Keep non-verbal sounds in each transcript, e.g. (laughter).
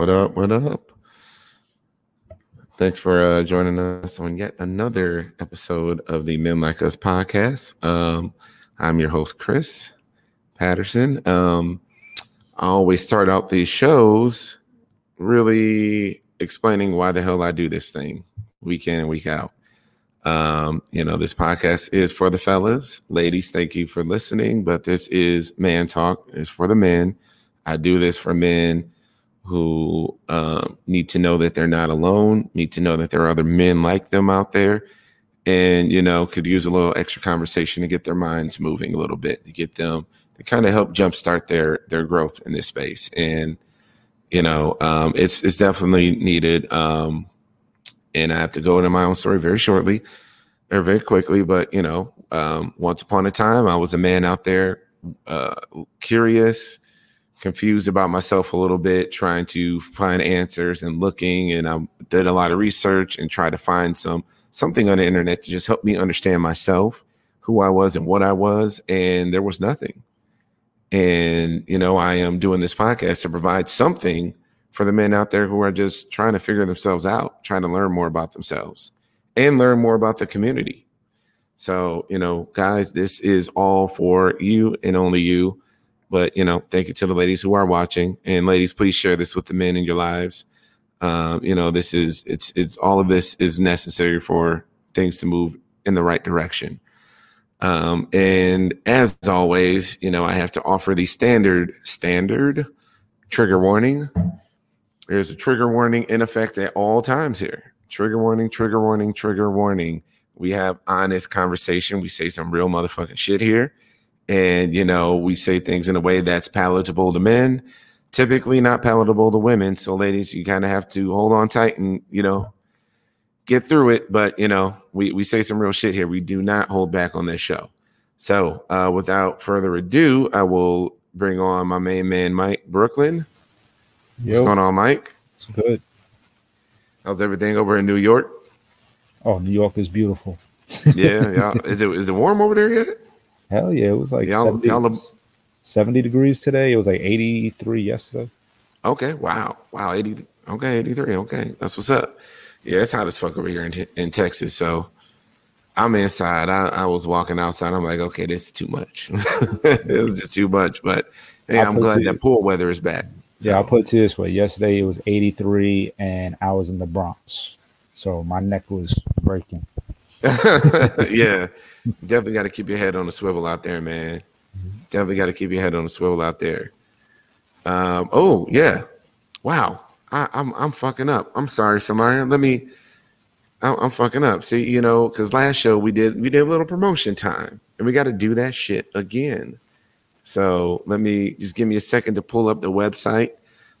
What up? What up? Thanks for uh, joining us on yet another episode of the Men Like Us podcast. Um, I'm your host, Chris Patterson. Um, I always start out these shows really explaining why the hell I do this thing week in and week out. Um, you know, this podcast is for the fellas. Ladies, thank you for listening, but this is Man Talk, it's for the men. I do this for men who um, need to know that they're not alone, need to know that there are other men like them out there, and you know could use a little extra conversation to get their minds moving a little bit, to get them to kind of help jumpstart their their growth in this space. And you know, um, it's it's definitely needed. Um, and I have to go into my own story very shortly or very quickly. But you know, um, once upon a time, I was a man out there, uh, curious confused about myself a little bit, trying to find answers and looking. And I did a lot of research and tried to find some something on the internet to just help me understand myself, who I was and what I was. And there was nothing. And, you know, I am doing this podcast to provide something for the men out there who are just trying to figure themselves out, trying to learn more about themselves and learn more about the community. So, you know, guys, this is all for you and only you. But you know, thank you to the ladies who are watching, and ladies, please share this with the men in your lives. Um, you know, this is it's it's all of this is necessary for things to move in the right direction. Um, and as always, you know, I have to offer the standard standard trigger warning. There's a trigger warning in effect at all times here. Trigger warning, trigger warning, trigger warning. We have honest conversation. We say some real motherfucking shit here and you know we say things in a way that's palatable to men typically not palatable to women. So ladies you kind of have to hold on tight and you know get through it. But you know we, we say some real shit here. We do not hold back on this show. So uh, without further ado i will bring on my main man mike brooklyn. Yo. what's going on mike? It's good. How's everything over in new york? Oh new york is beautiful. Yeah yeah. (laughs) Is it is it warm over there yet Hell yeah, it was like y'all, 70, y'all 70 degrees today. It was like 83 yesterday. Okay, wow. Wow, 80 okay, 83. Okay. That's what's up. Yeah, it's hot as fuck over here in, in Texas. So I'm inside. I, I was walking outside. I'm like, okay, this is too much. (laughs) it was just too much. But hey, i am glad that pool weather is back. So. Yeah, I'll put it this way. Yesterday it was 83 and I was in the Bronx. So my neck was breaking. (laughs) yeah definitely got to keep your head on the swivel out there, man. Definitely got to keep your head on the swivel out there. Um, oh yeah, wow. I, am I'm, I'm fucking up. I'm sorry, Samaya. Let me. I'm, I'm fucking up. See, you know, because last show we did we did a little promotion time, and we got to do that shit again. So let me just give me a second to pull up the website.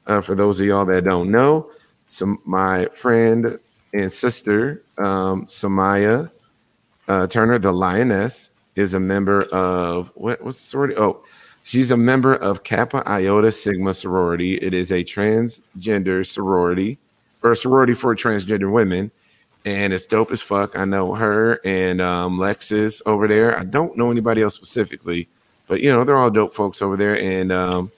Uh, for those of y'all that don't know, some my friend and sister, um, Samaya uh, Turner, the lioness, is a member of what? The sorority? Oh, she's a member of Kappa Iota Sigma sorority. It is a transgender sorority or sorority for transgender women, and it's dope as fuck. I know her and um, Lexus over there. I don't know anybody else specifically, but you know they're all dope folks over there, and um,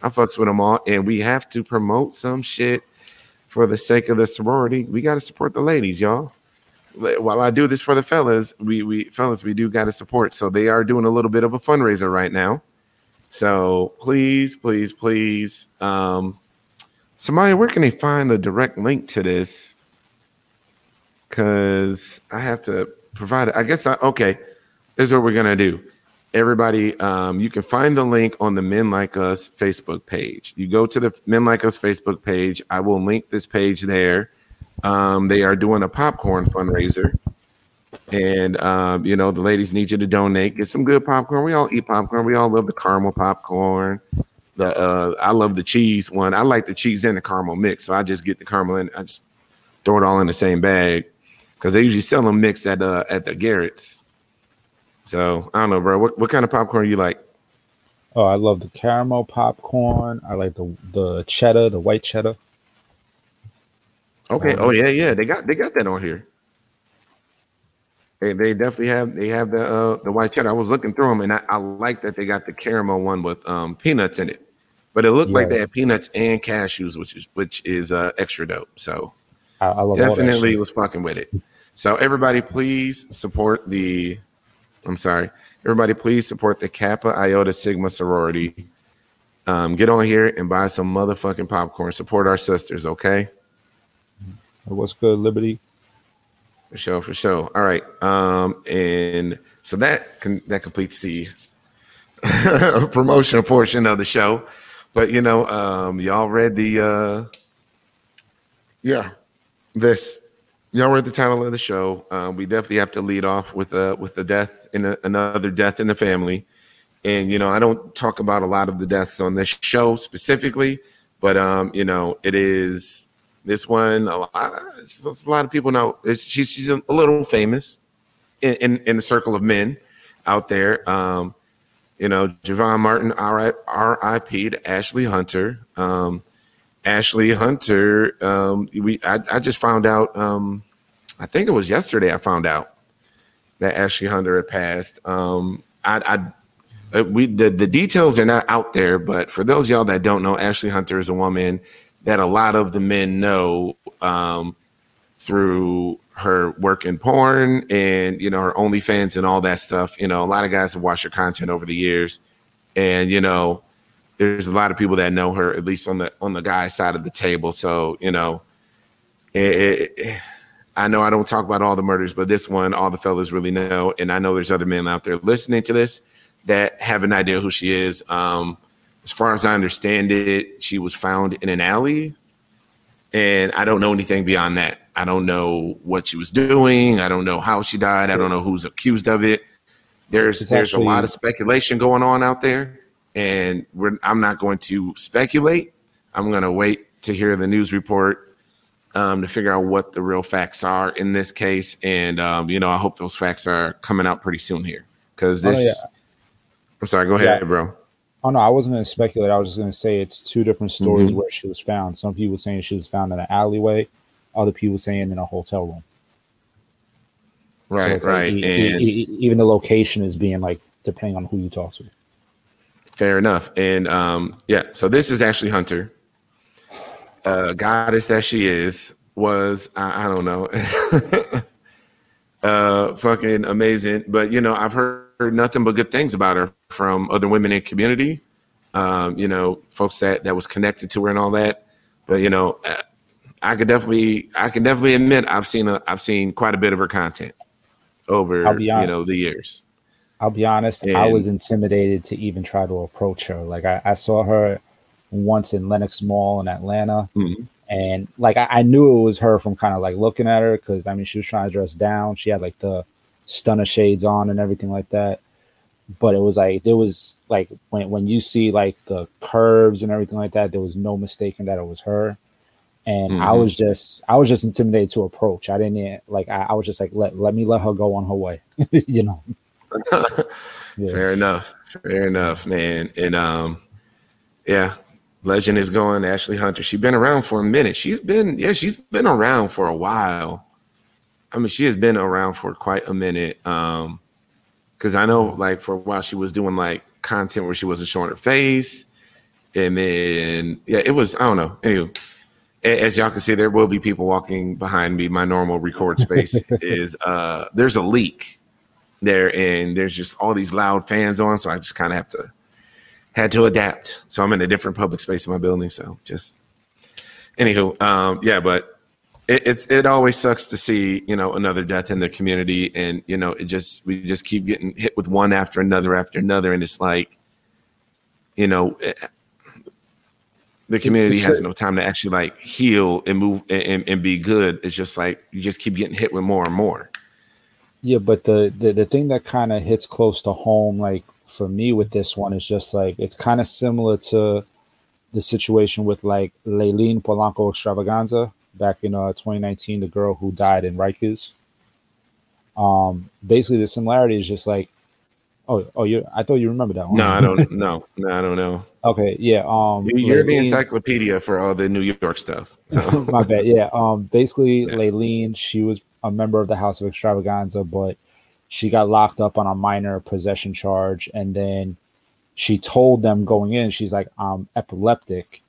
I fucks with them all. And we have to promote some shit for the sake of the sorority. We got to support the ladies, y'all while I do this for the fellas, we we fellas we do got to support. So they are doing a little bit of a fundraiser right now. So please, please, please, um, Samaya, where can they find the direct link to this? Because I have to provide it. I guess I, okay. This is what we're gonna do. Everybody, um, you can find the link on the Men Like Us Facebook page. You go to the Men Like Us Facebook page. I will link this page there um, they are doing a popcorn fundraiser. And um, you know, the ladies need you to donate. Get some good popcorn. We all eat popcorn. We all love the caramel popcorn. The uh, I love the cheese one. I like the cheese and the caramel mix. So I just get the caramel and I just throw it all in the same bag because they usually sell them mixed at uh, at the Garrett's. So I don't know, bro. What what kind of popcorn you like? Oh, I love the caramel popcorn. I like the the cheddar, the white cheddar. Okay. Oh yeah, yeah. They got they got that on here. They, they definitely have they have the uh, the white cheddar. I was looking through them and I, I like that they got the caramel one with um, peanuts in it. but it looked like they had peanuts and cashews, which is which is uh, extra dope. So I, I love definitely was fucking with it. So everybody, please support the. I'm sorry, everybody, please support the Kappa Iota Sigma sorority. Um, get on here and buy some motherfucking popcorn. Support our sisters, okay? What's good, Liberty? For sure, for sure. All right. Um, and so that can that completes the (laughs) promotional portion of the show. But you know, um, y'all read the uh yeah, this y'all read the title of the show. Um, we definitely have to lead off with uh with the death in a, another death in the family. And you know, I don't talk about a lot of the deaths on this show specifically, but um, you know, it is this one. A lot, a lot of people know. It's, she's a little famous in, in in the circle of men out there. Um, you know, Javon Martin, R.I.P. to Ashley Hunter. Um, Ashley Hunter, um, we I, I just found out. Um, I think it was yesterday. I found out that Ashley Hunter had passed. Um, I, I uh, we the, the details are not out there, but for those y'all that don't know, Ashley Hunter is a woman that a lot of the men know um, through her work in porn and you know her OnlyFans and all that stuff. You know, a lot of guys have watched her content over the years, and you know, there's a lot of people that know her at least on the on the guy side of the table. So you know, it, it, I know I don't talk about all the murders, but this one, all the fellas really know, and I know there's other men out there listening to this that have an idea who she is. Um, as far as I understand it, she was found in an alley, and I don't know anything beyond that. I don't know what she was doing. I don't know how she died. I don't know who's accused of it. There's It's there's a lot of speculation going on out there, and we're, I'm not going to speculate. I'm going to wait to hear the news report um, to figure out what the real facts are in this case, and um, you know I hope those facts are coming out pretty soon here because this. Oh, this. yeah. I'm sorry. Go ahead, Yeah. bro. Oh no, I wasn't going to speculate. I was just going to say it's two different stories Mhm. where she was found. Some people saying she was found in an alleyway, other people saying in a hotel room. So Right, like right, e- and e- e- even the location is being like depending on who you talk to. Fair enough. And um, yeah, so this is Ashley Hunter. Uh, goddess that she is was I, I don't know, (laughs) uh, fucking amazing. But you know, I've heard, heard nothing but good things about her from other women in community. Um, you know, folks that that was connected to her and all that. But you know, uh, I could definitely, I can definitely admit I've seen a, I've seen quite a bit of her content over you know the years. I'll be honest, I was intimidated to even try to approach her. Like I, I saw her once in Lenox Mall in Atlanta, Mhm. and like I, I knew it was her from kind of like looking at her because I mean she was trying to dress down. She had like the stunner shades on and everything like that. But it was like there was like when when you see like the curves and everything like that, there was no mistaking that it was her. And I Mhm. was just I was just intimidated to approach. I didn't like I, I was just like let let me let her go on her way, (laughs) you know. (laughs) Yeah. Fair enough. Fair enough, man. And um, yeah, legend is going. Ashley Hunter. She's been around for a minute. She's been yeah, she's been around for a while. I mean, she has been around for quite a minute. Um, because I know like for a while she was doing like content where she wasn't showing her face, and then yeah, it was I don't know. Anyway. As y'all can see, there will be people walking behind me. My normal record space (laughs) is uh there's a leak there and there's just all these loud fans on so i just kind of have to had to adapt so i'm in a different public space in my building so just anywho um yeah but it, it's it always sucks to see you know another death in the community. And you know it just we just keep getting hit with one after another after another. And it's like you know eh, the community It's has no time to actually like heal and move and, and, and be good. It's just like you just keep getting hit with more and more. Yeah, but the the, the thing that kind of hits close to home, like for me with this one, is just like it's kind of similar to the situation with like Layleen Polanco Xtravaganza back in uh 2019, the girl who died in Rikers. Um, basically the similarity is just like, oh, oh, you, I thought you remember that one. no i don't (laughs) no no i don't know Okay, yeah. Um, You- You're the encyclopedia for all the New York stuff. So (laughs) My bad. Yeah. Um. Basically, Yeah. Layleen, she was a member of the House of Xtravaganza, but she got locked up on a minor possession charge, and then she told them going in, she's like, I'm epileptic.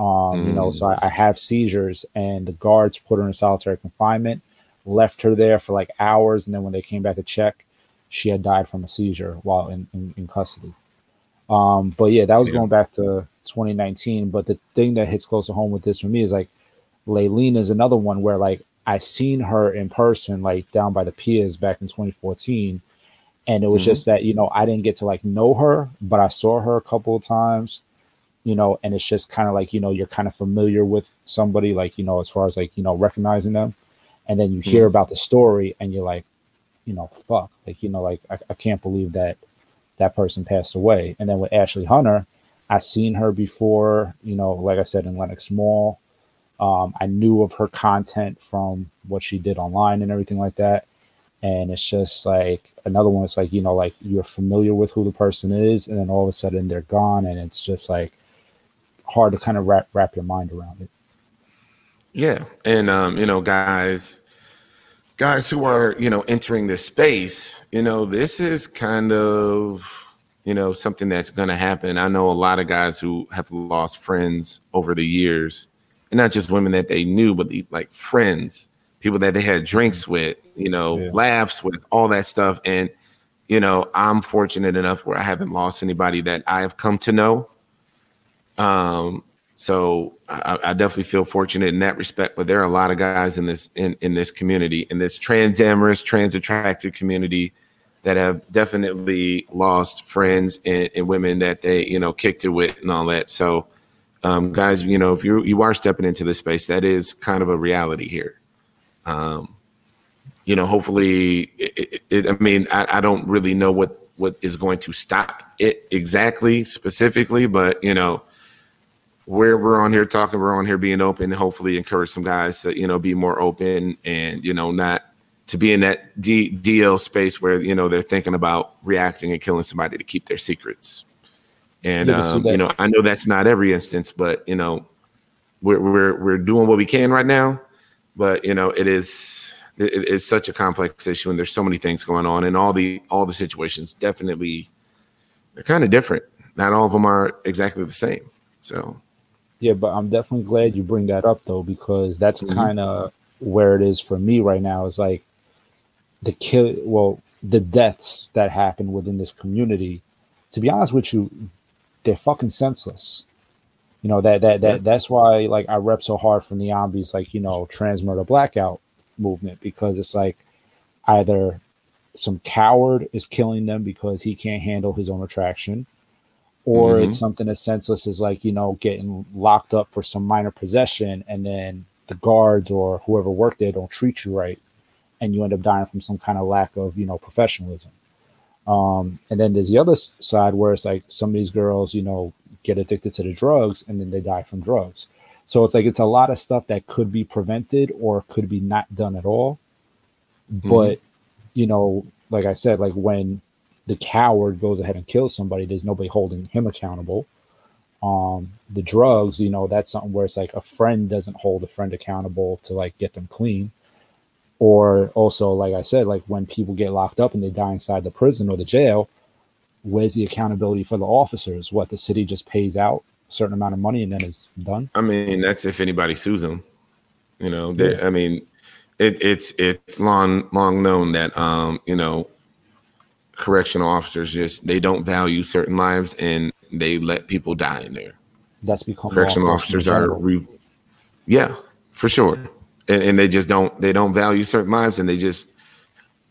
Um, mm. you know, so I, I, have seizures, and the guards put her in solitary confinement, left her there for like hours, and then when they came back to check, she had died from a seizure while in, in, in custody. Um, but yeah, that was yeah. going back to 2019. But the thing that hits close to home with this for me is like Layleen is another one where like I seen her in person, like down by the piers back in 2014. And it was mm-hmm. just that, you know, I didn't get to like know her, but I saw her a couple of times, you know, and it's just kind of like, you know, you're kind of familiar with somebody, like, you know, as far as like, you know, recognizing them. And then you mm-hmm. hear about the story and you're like, you know, fuck, like, you know, like, I, I can't believe that that person passed away. And then with Ashley Hunter, I seen her before, you know, like I said, in Lenox Mall. Um, I knew of her content from what she did online and everything like that. And it's just like another one. It's like, you know, like you're familiar with who the person is, and then all of a sudden they're gone. And it's just like hard to kind of wrap, wrap your mind around it. Yeah. And, um, you know, guys, guys who are, you know, entering this space, you know, this is kind of, you know, something that's going to happen. I know a lot of guys who have lost friends over the years and not just women that they knew, but these like friends, people that they had drinks mm-hmm. with, you know, yeah. laughs with, all that stuff. And, you know, I'm fortunate enough where I haven't lost anybody that I have come to know. Um, so I, I, definitely feel fortunate in that respect. But there are a lot of guys in this in, in this community, in this trans amorous, trans attractive community that have definitely lost friends and, and women that they, you know, kicked it with and all that. So um, guys, you know, if you you are stepping into this space, that is kind of a reality here. Um, you know, hopefully, it, it, I mean, I, I don't really know what what is going to stop it exactly, specifically, but you know, where we're on here talking, we're on here being open. and Hopefully, encourage some guys to you know be more open and you know not to be in that D, DL space where you know they're thinking about reacting and killing somebody to keep their secrets. And um, you know, I know that's not every instance, but you know, we're we're we're doing what we can right now. But you know, it is it, it's such a complex issue, and there's so many things going on, and all the all the situations definitely they're kind of different. Not all of them are exactly the same. So, yeah, but I'm definitely glad you bring that up though, because that's mm-hmm. kind of where it is for me right now. Is like the kill, well, the deaths that happen within this community. To be honest with you, they're fucking senseless. You know that that that that's why like I rep so hard for Niambi's like you know trans murder blackout movement because it's like either some coward is killing them because he can't handle his own attraction, or mm-hmm. it's something as senseless as like you know getting locked up for some minor possession and then the guards or whoever worked there don't treat you right, and you end up dying from some kind of lack of you know professionalism. Um, and then there's the other side where it's like some of these girls, you know, get addicted to the drugs and then they die from drugs. So it's like it's a lot of stuff that could be prevented or could be not done at all. Mm-hmm. But you know, like I said, like when the coward goes ahead and kills somebody, there's nobody holding him accountable. Um, the drugs, you know, that's something where it's like a friend doesn't hold a friend accountable to like get them clean or also like i said like when people get locked up and they die inside the prison or the jail where's the accountability for the officers what the city just pays out a certain amount of money and then is done i mean that's if anybody sues them you know yeah. i mean it, it's it's long long known that um you know correctional officers just they don't value certain lives and they let people die in there that's become correctional officers are re- yeah for sure and, and they just don't they don't value certain lives and they just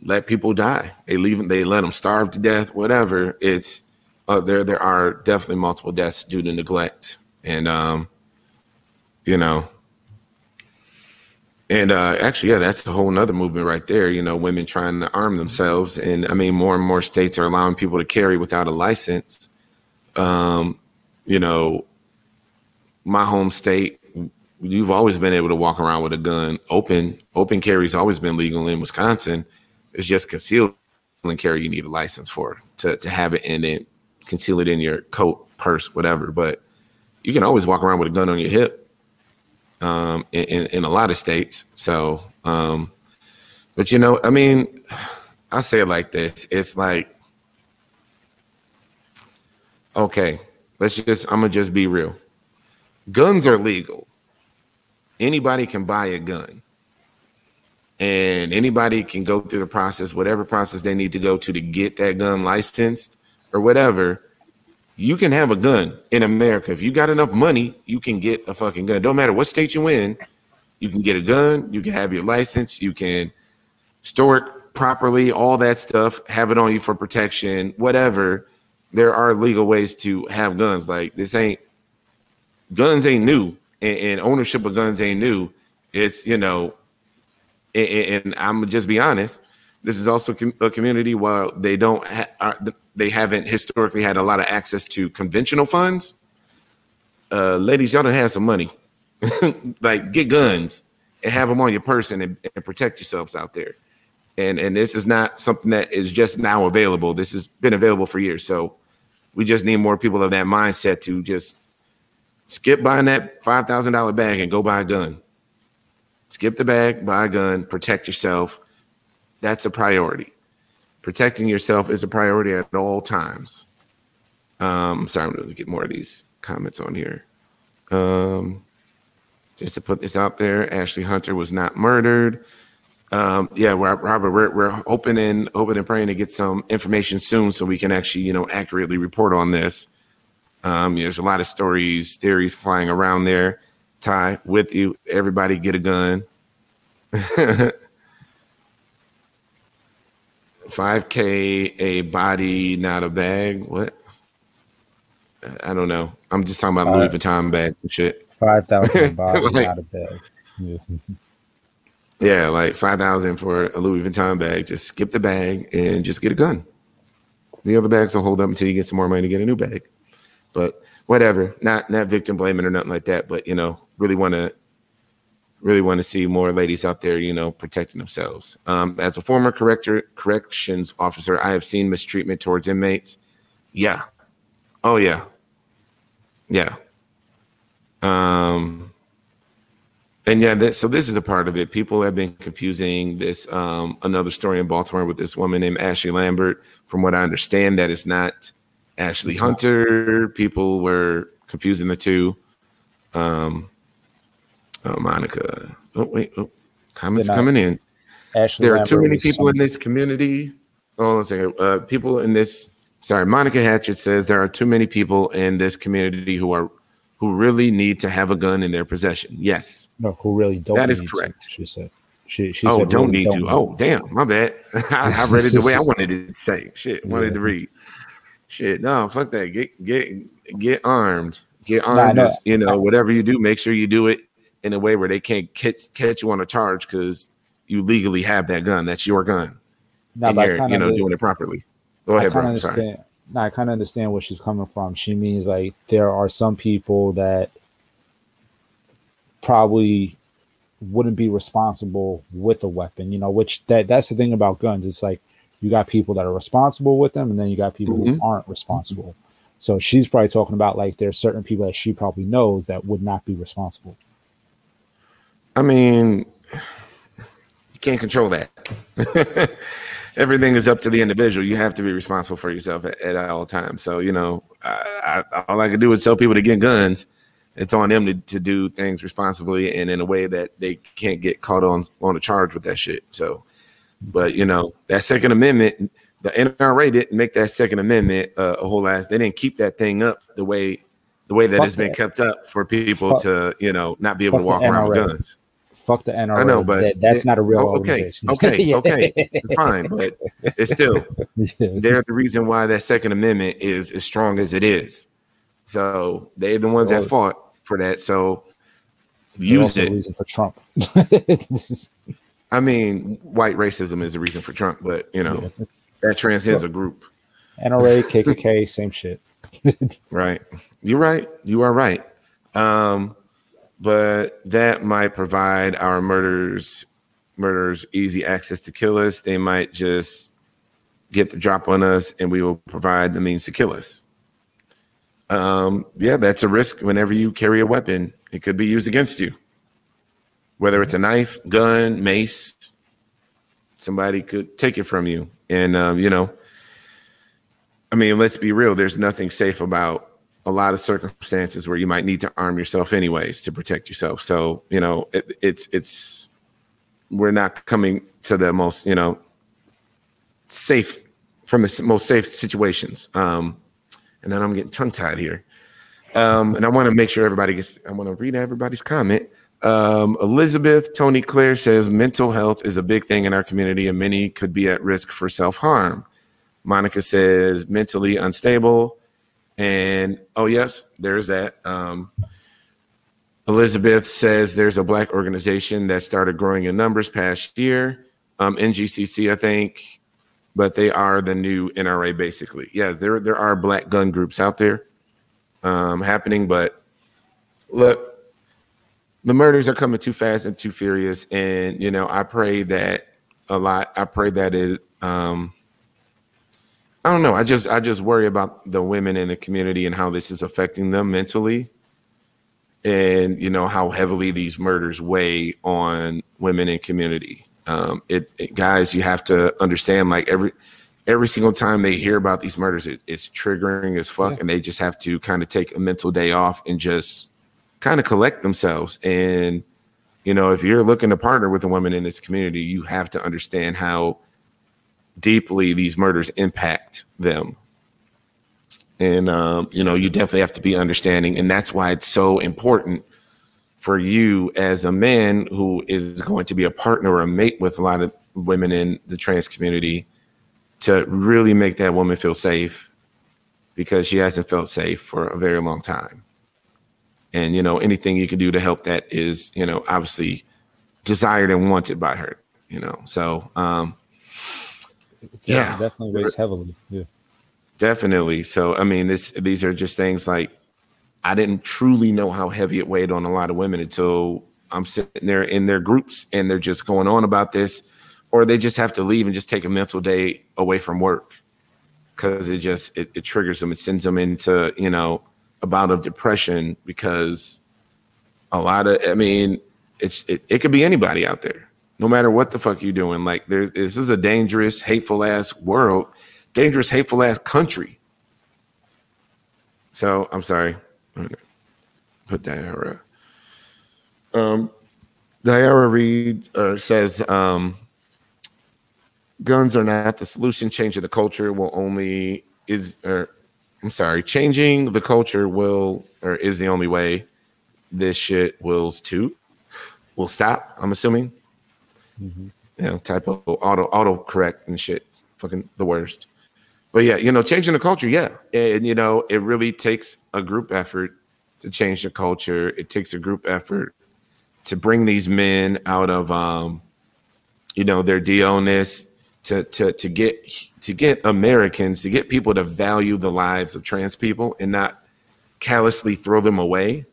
let people die. They leave them, they let them starve to death, whatever. It's uh, there there are definitely multiple deaths due to neglect. And um, you know, and uh, actually, yeah, that's a whole nother movement right there. You know, women trying to arm themselves, and I mean, more and more states are allowing people to carry without a license. Um, you know, my home state, you've always been able to walk around with a gun. Open open carry's always been legal in Wisconsin. It's just concealed carry you need a license for to to have it and then conceal it in your coat, purse, whatever. But you can always walk around with a gun on your hip. Um, in, in, a lot of states. So, um, but you know, I mean, I say it like this: it's like Okay, let's just I'm gonna just be real. Guns are legal. Anybody can buy a gun. And anybody can go through the process, whatever process they need to go to to get that gun licensed or whatever. You can have a gun in America. If you got enough money, you can get a fucking gun. Don't matter what state you're in, you can get a gun, you can have your license, you can store it properly, all that stuff, have it on you for protection, whatever. There are legal ways to have guns. Like this ain't guns ain't new, and, and ownership of guns ain't new. It's you know, and, and I'm just be honest. This is also a community while they don't they haven't historically had a lot of access to conventional funds. Uh, ladies, y'all don't have some money. (laughs) like get guns and have them on your person and, and protect yourselves out there and and this is not something that is just now available. This has been available for years. So we just need more people of that mindset to just skip buying that five thousand dollar bag and go buy a gun. Skip the bag, buy a gun, protect yourself. That's a priority. Protecting yourself is a priority at all times. Um, sorry, I'm going to get more of these comments on here. Um, just to put this out there, Ashley Hunter was not murdered. Um, yeah, Robert, we're, we're hoping and hoping and praying to get some information soon so we can actually, you know, accurately report on this. Um, there's a lot of stories, theories flying around there. Ty, with you, everybody get a gun. (laughs) 5K, a body, not a bag. What? I don't know. I'm just talking about Louis Vuitton bags and shit. 5,000 (laughs) body, like, not a bag. Yeah. Yeah, like five thousand for a Louis Vuitton bag. Just skip the bag and just get a gun. The other bags will hold up until you get some more money to get a new bag. But whatever, not not victim blaming or nothing like that. But you know, really want to really want to see more ladies out there, you know, protecting themselves. Um, as a former corrector corrections officer, I have seen mistreatment towards inmates. Yeah. Oh yeah. Yeah. Um and yeah, this, so this is a part of it. People have been confusing this um, another story in Baltimore with this woman named Ashley Lambert. From what I understand, that is not Ashley Hunter. People were confusing the two. Um, oh, Monica. Oh wait, oh, comments coming in. Ashley there are too many people in this community. Hold on a second. Uh, people in this. Sorry, Monica Hatchett says there are too many people in this community who are who really need to have a gun in their possession. Yes. No, who really don't. That is correct. To, she said. She, she oh, said, don't really need don't to. Oh, damn, my bad. (laughs) I, I, read it the way I (laughs) wanted it to say. Shit, wanted yeah. to read. Shit, no, fuck that. Get get get armed. Get armed. Nah, you know, whatever you do, make sure you do it in a way where they can't catch, catch you on a charge because you legally have that gun. That's your gun. and you're, you know, doing it properly. Go ahead, bro. Sorry. I kind of understand where she's coming from. She means like there are some people that probably wouldn't be responsible with a weapon, you know, which that that's the thing about guns. It's like you got people that are responsible with them, and then you got people mm-hmm. who aren't responsible. So she's probably talking about like there's certain people that she probably knows that would not be responsible. I mean, you can't control that. (laughs) everything is up to the individual. You have to be responsible for yourself at, at all times. So, you know, I, I, all I can do is tell people to get guns. It's on them to, to do things responsibly and in a way that they can't get caught on on a charge with that shit. So, but you know, that Second Amendment, the NRA didn't make that Second Amendment uh, a whole ass. They didn't keep that thing up the way the way that Fuck it's been that. kept up for people Fuck. to you know not be able Fuck to walk around with guns. Fuck the NRA. I know, but that, that's it, not a real oh, okay, organization. (laughs) Okay, yeah. okay, it's fine, but it's still (laughs) yeah. they're the reason why that Second Amendment is as strong as it is. So they're the ones that fought for that. So use it. reason for Trump. (laughs) I mean, white racism is the reason for Trump, but you know yeah. that transcends so, a group. NRA, KKK, same shit. right. You're right. You are right. Um, but that might provide our murderers murderers easy access to kill us. They might just get the drop on us, and we will provide the means to kill us. Um, yeah, that's a risk whenever you carry a weapon. It could be used against you, whether it's a knife, gun, mace. Somebody could take it from you, and um, you know, I mean, let's be real. There's nothing safe about a lot of circumstances where you might need to arm yourself anyways to protect yourself. So you know, it, it's it's we're not coming to the most you know safe from the most safe situations. Um, and then I'm getting tongue tied here. Um, and I want to make sure everybody gets. I want to read everybody's comment. Um, Elizabeth Tony Claire says mental health is a big thing in our community, and many could be at risk for self harm. Monica says mentally unstable. And oh, yes, there's that. Um, Elizabeth says there's a black organization that started growing in numbers past year. Um, NGCC, I think, but they are the new NRA basically. Yes, there there are black gun groups out there um, happening, but look, the murders are coming too fast and too furious, and you know I pray that a lot. I pray that it um, I don't know. I just I just worry about the women in the community and how this is affecting them mentally, and you know how heavily these murders weigh on women in community. Um, it, it guys, you have to understand like every every single time they hear about these murders, it, it's triggering as fuck, yeah. and they just have to kind of take a mental day off and just kind of collect themselves. And you know, if you're looking to partner with a woman in this community, you have to understand how deeply these murders impact them. And, um, you know, you definitely have to be understanding. And that's why it's so important for you as a man who is going to be a partner or a mate with a lot of women in the trans community to really make that woman feel safe because she hasn't felt safe for a very long time. And, you know, anything you can do to help that is, you know, obviously desired and wanted by her, you know. So, um, yeah, definitely weighs heavily. Yeah, definitely. So I mean, this these are just things like I didn't truly know how heavy it weighed on a lot of women until I'm sitting there in their groups and they're just going on about this, or they just have to leave and just take a mental day away from work because it just it, it triggers them. It sends them into you know a bout of depression because a lot of I mean it's it, it could be anybody out there no matter what the fuck you're doing. Like there, this is a dangerous, hateful ass world, dangerous, hateful ass country. So I'm sorry. Put Diara. Um, Diara reads or says, um, guns are not the solution. Changing the culture will only is or I'm sorry, changing the culture will or is the only way this shit wills to will stop. I'm assuming. Mm-hmm. You know, typo, auto, auto correct and shit. Fucking the worst. But yeah, you know, changing the culture, yeah. And you know, it really takes a group effort to change the culture. It takes a group effort to bring these men out of um, you know, their DO-ness to to to get to get Americans, to get people to value the lives of trans people and not callously throw them away.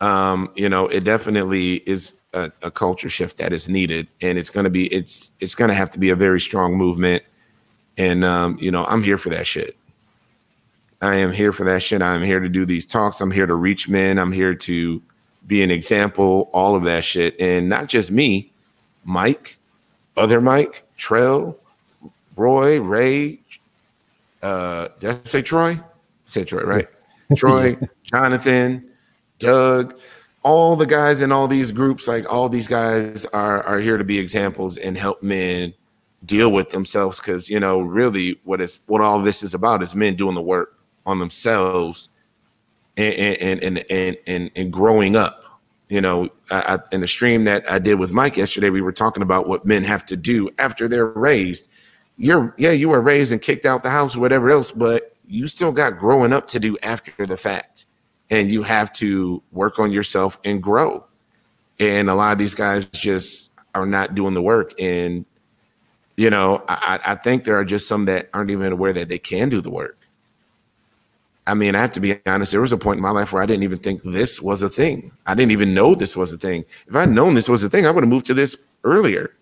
Um, you know, it definitely is a, a culture shift that is needed, and it's going to be it's it's going to have to be a very strong movement. And um, you know, I'm here for that shit. I am here for that shit. I'm here to do these talks. I'm here to reach men. I'm here to be an example. All of that shit, and not just me, Mike, other Mike, Trell, Roy, Ray. Uh, did I say Troy? I say Troy, right? (laughs) Troy, Jonathan, Doug all the guys in all these groups, like all these guys are are here to be examples and help men deal with themselves. Because you know, really, what is what all this is about is men doing the work on themselves and and and and and, growing up. You know, I, in the stream that I did with Mike yesterday, we were talking about what men have to do after they're raised. You're yeah, you were raised and kicked out the house, or whatever else, but you still got growing up to do after the fact and you have to work on yourself and grow. And a lot of these guys just are not doing the work. And, you know, I, I think there are just some that aren't even aware that they can do the work. I mean, I have to be honest, there was a point in my life where I didn't even think this was a thing. I didn't even know this was a thing. If I'd known this was a thing, I would have moved to this earlier.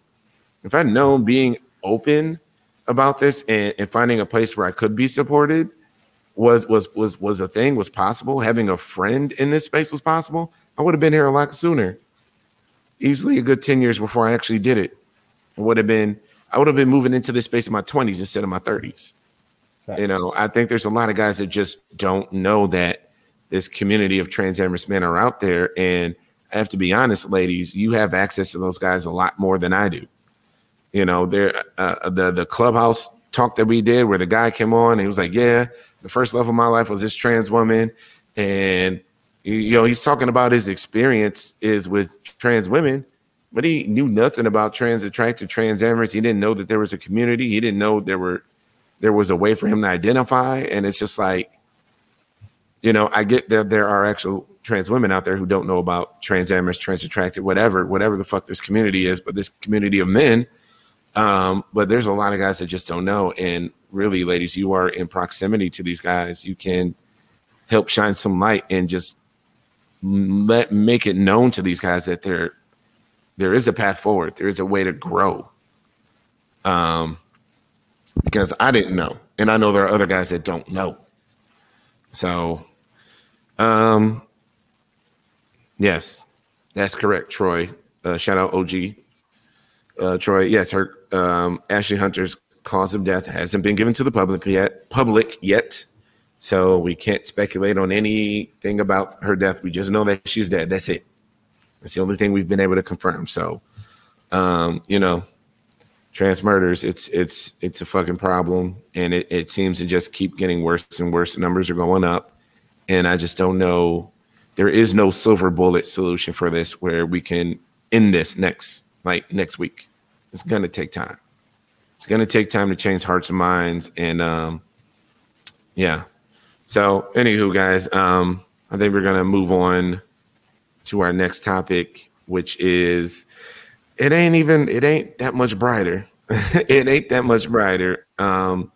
If I'd known being open about this and, and finding a place where I could be supported, was was was was a thing, was possible. Having a friend in this space was possible. I would have been here a lot sooner. Easily a good 10 years before I actually did it. It would have been, I would have been moving into this space in my 20s instead of my 30s. You know, I think there's a lot of guys that just don't know that this community of transgender men are out there. And I have to be honest, ladies, you have access to those guys a lot more than I do. You know, there uh, the the clubhouse talk that we did where the guy came on and he was like, "Yeah, the first love of my life was this trans woman," and you know he's talking about his experience is with trans women, but he knew nothing about trans attracted trans amorous. He didn't know that there was a community. He didn't know there were there was a way for him to identify. And it's just like, you know, I get that there are actual trans women out there who don't know about trans amorous, trans attracted, whatever, whatever the fuck this community is, but this community of men. Um, but there's a lot of guys that just don't know. And really, ladies, you are in proximity to these guys. You can help shine some light and just let make it known to these guys that there there is a path forward. There is a way to grow. Um, because I didn't know, and I know there are other guys that don't know. So, um, yes, that's correct, Troy. Uh, shout out OG. Uh, Troy, yes, her um, Ashley Hunter's cause of death hasn't been given to the public yet. Public yet, so we can't speculate on anything about her death. We just know that she's dead. That's it. That's the only thing we've been able to confirm. So, um, you know, trans murders, it's it's it's a fucking problem, and it, it seems to just keep getting worse and worse. The numbers are going up, and I just don't know. There is no silver bullet solution for this where we can end this next like next week. It's gonna take time. It's gonna take time to change hearts and minds, and um, yeah. So, anywho, guys, um, I think we're gonna move on to our next topic, which is it ain't even it ain't that much brighter. (laughs) it ain't that much brighter. Um,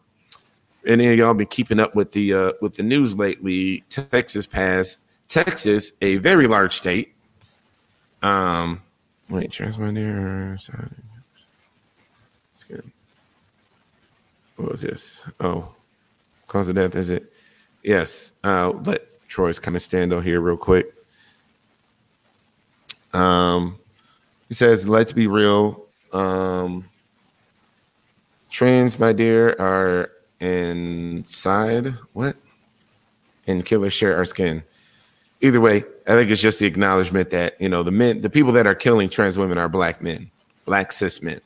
any of y'all been keeping up with the uh, with the news lately? Texas passed Texas, a very large state. Um, wait, transmit there. It's good. What was this? Oh, cause of death is it? Yes. Uh, let Troy's kind of stand on here real quick. Um, he says, "Let's be real. Um, trans, my dear, are inside. What? And killers share our skin. Either way, I think it's just the acknowledgement that you know the men, the people that are killing trans women are black men, black cis men,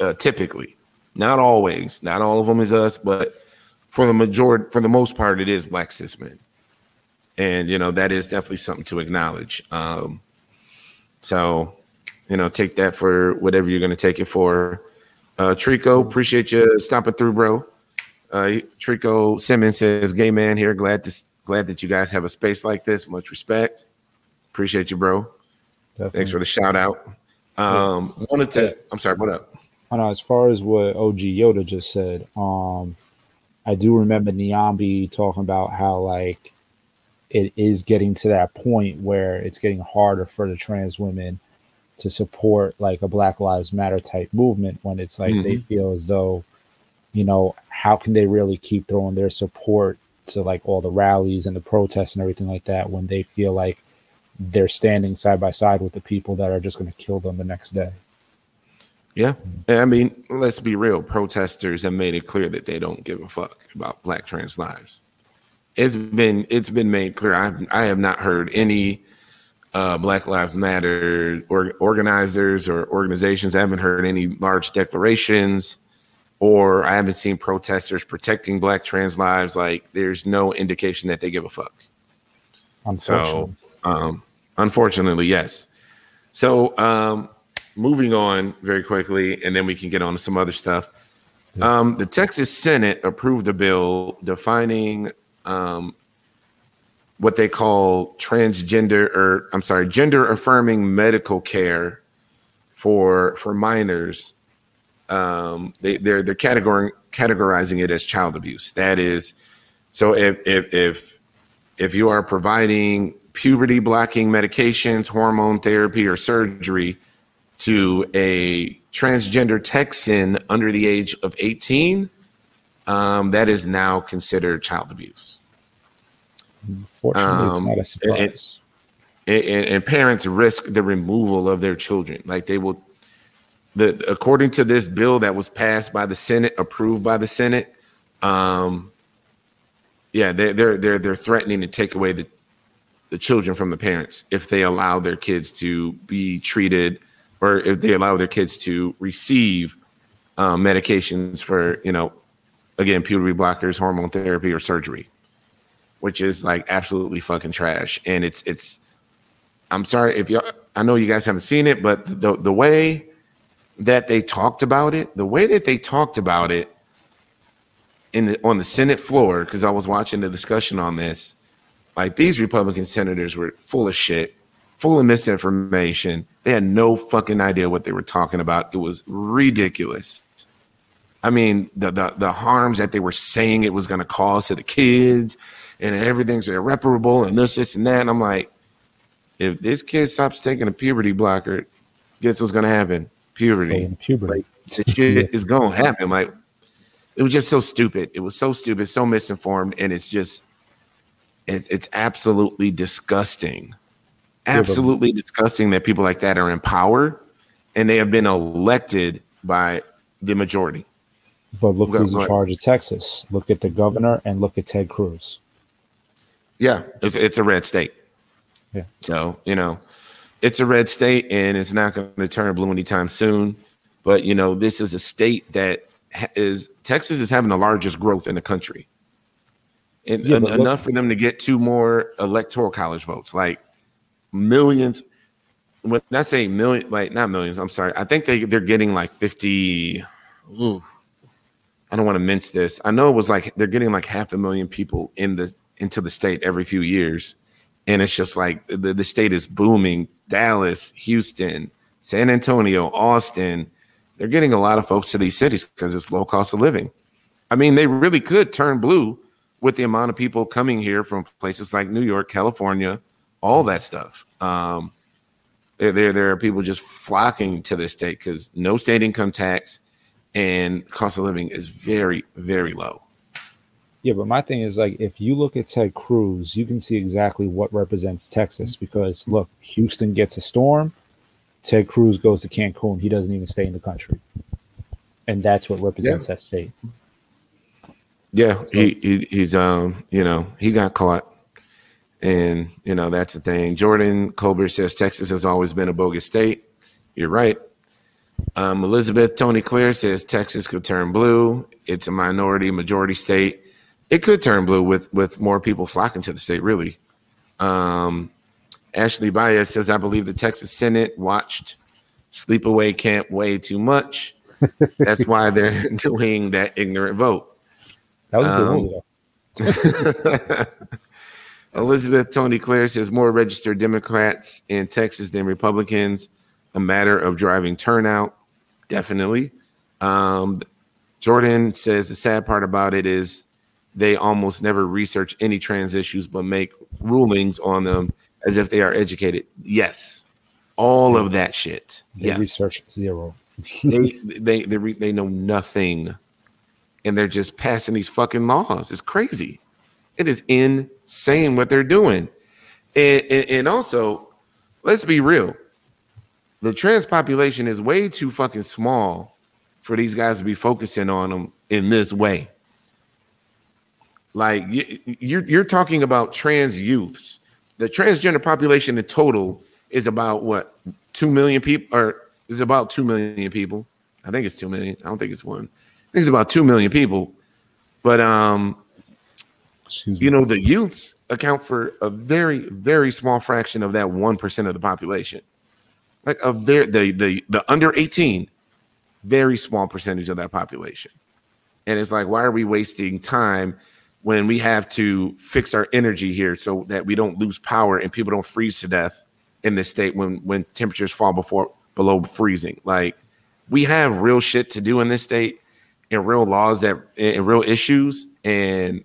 uh, typically. Not always. Not all of them is us, but for the majority, for the most part, it is black cis men. And you know that is definitely something to acknowledge. Um, so, you know, take that for whatever you're going to take it for. Uh, Trico, appreciate you stopping through, bro. Uh, Trico Simmons says, "Gay man here. Glad to glad that you guys have a space like this. Much respect. Appreciate you, bro. Definitely. Thanks for the shout out. Um, yeah. wanted to. I'm sorry. What up? I know. As far as what OG Yoda just said, um, I do remember Niambi talking about how like it is getting to that point where it's getting harder for the trans women to support like a Black Lives Matter type movement when it's like mm-hmm. they feel as though, you know, how can they really keep throwing their support to like all the rallies and the protests and everything like that when they feel like they're standing side by side with the people that are just going to kill them the next day. Yeah. I mean, let's be real. Protesters have made it clear that they don't give a fuck about black trans lives it's been it's been made clear. I I have not heard any uh, Black Lives Matter or organizers or organizations. I haven't heard any large declarations, or I haven't seen protesters protecting Black trans lives. Like there's no indication that they give a fuck. Unfortunately. So, um, unfortunately, yes. So, um, moving on very quickly, and then we can get on to some other stuff. Um, the Texas Senate approved a bill defining um, what they call transgender or I'm sorry, gender affirming medical care for for minors. Um, they they're they're categorizing categorizing it as child abuse. That is, so if if if if you are providing puberty blocking medications, hormone therapy, or surgery to a transgender Texan under the age of 18, um, that is now considered child abuse. Fortunately, um, it's not a surprise. And, and, and, parents risk the removal of their children. Like they will, the according to this bill that was passed by the Senate, approved by the Senate, Um, yeah, they, they're they're they're threatening to take away the the children from the parents if they allow their kids to be treated or if they allow their kids to receive um, medications for you know again puberty blockers hormone therapy or surgery which is like absolutely fucking trash. And it's it's i'm sorry if y'all i know you guys haven't seen it but the the way that they talked about it the way that they talked about it in the on the senate floor because i was watching the discussion on this like these republican senators were full of shit full of misinformation they had no fucking idea what they were talking about it was ridiculous I mean, the the, the harms that they were saying it was going to cause to the kids, and everything's irreparable, and this, this, and that. And I'm like, if this kid stops taking a puberty blocker, guess what's going to happen? Puberty. Oh, puberty. the shit is going to happen. Like, it was just so stupid. It was so stupid, so misinformed, and it's just, it's it's absolutely disgusting, absolutely disgusting that people like that are in power, and they have been elected by the majority. But look who's in charge of Texas. Look at the governor and look at Ted Cruz. Yeah, it's it's a red state. Yeah. So you know, it's a red state, and it's not going to turn blue anytime soon. But you know, this is a state that is Texas is having the largest growth in the country, and yeah, en- enough for them to get two more electoral college votes, like millions. When I say million, like not millions, I'm sorry. I think they they're getting like fifty. Ooh, I don't want to mince this. I know it was like they're getting like half a million people in the into the state every few years, and it's just like the, the state is booming. Dallas, Houston, San Antonio, Austin, they're getting a lot of folks to these cities because it's low cost of living. I mean, they really could turn blue with the amount of people coming here from places like New York, California, all that stuff. Um, there, there, there are people just flocking to this state because no state income tax and cost of living is very, very low. Yeah, but my thing is like if you look at Ted Cruz, you can see exactly what represents Texas because look, Houston gets a storm, Ted Cruz goes to Cancun, he doesn't even stay in the country. And that's what represents yeah. that state. Yeah, so, he, he he's um, you know, he got caught. And you know, that's the thing. Jordan Colbert says Texas has always been a bogus state. You're right. Um, Elizabeth Tony Clear says Texas could turn blue. It's a minority majority state. It could turn blue with with more people flocking to the state. Really. Um, Ashley Baez says I believe the Texas Senate watched Sleepaway Camp way too much. (laughs) That's why they're (laughs) doing that ignorant vote. That was a good um, (laughs) Elizabeth Tony Claire says more registered Democrats in Texas than Republicans a matter of driving turnout, definitely. Um, Jordan says the sad part about it is they almost never research any trans issues, but make rulings on them as if they are educated. Yes, all of that shit. They yes. research zero. (laughs) they they they, re, they know nothing, and they're just passing these fucking laws. It's crazy. It is insane what they're doing, and, and, and also, let's be real the trans population is way too fucking small for these guys to be focusing on them in this way. Like you're you're talking about trans youths. The transgender population in total is about what two million people, or is about two million people. I think it's two million. I don't think it's one. I think it's about two million people. But um, you know, the youths account for a very very small fraction of that one percent of the population like a very the the the under 18 very small percentage of that population and it's like why are we wasting time when we have to fix our energy here so that we don't lose power and people don't freeze to death in this state when when temperatures fall before below freezing like we have real shit to do in this state and real laws that and real issues and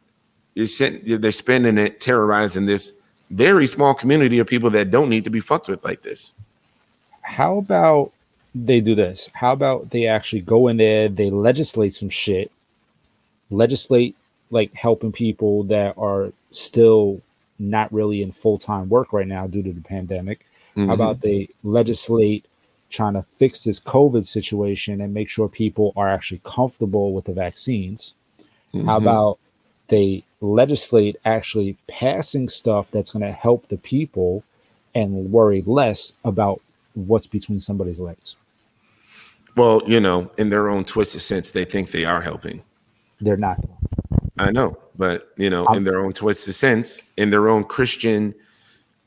they're spending it terrorizing this very small community of people that don't need to be fucked with like this how about they do this? How about they actually go in there, they legislate some shit, legislate like helping people that are still not really in full time work right now due to the pandemic. Mm-hmm. How about they legislate trying to fix this COVID situation and make sure people are actually comfortable with the vaccines? Mm-hmm. How about they legislate actually passing stuff that's going to help the people and worry less about what's between somebody's legs? Well, you know, in their own twisted sense, they think they are helping. They're not. I know, but you know, in their own twisted sense, in their own Christian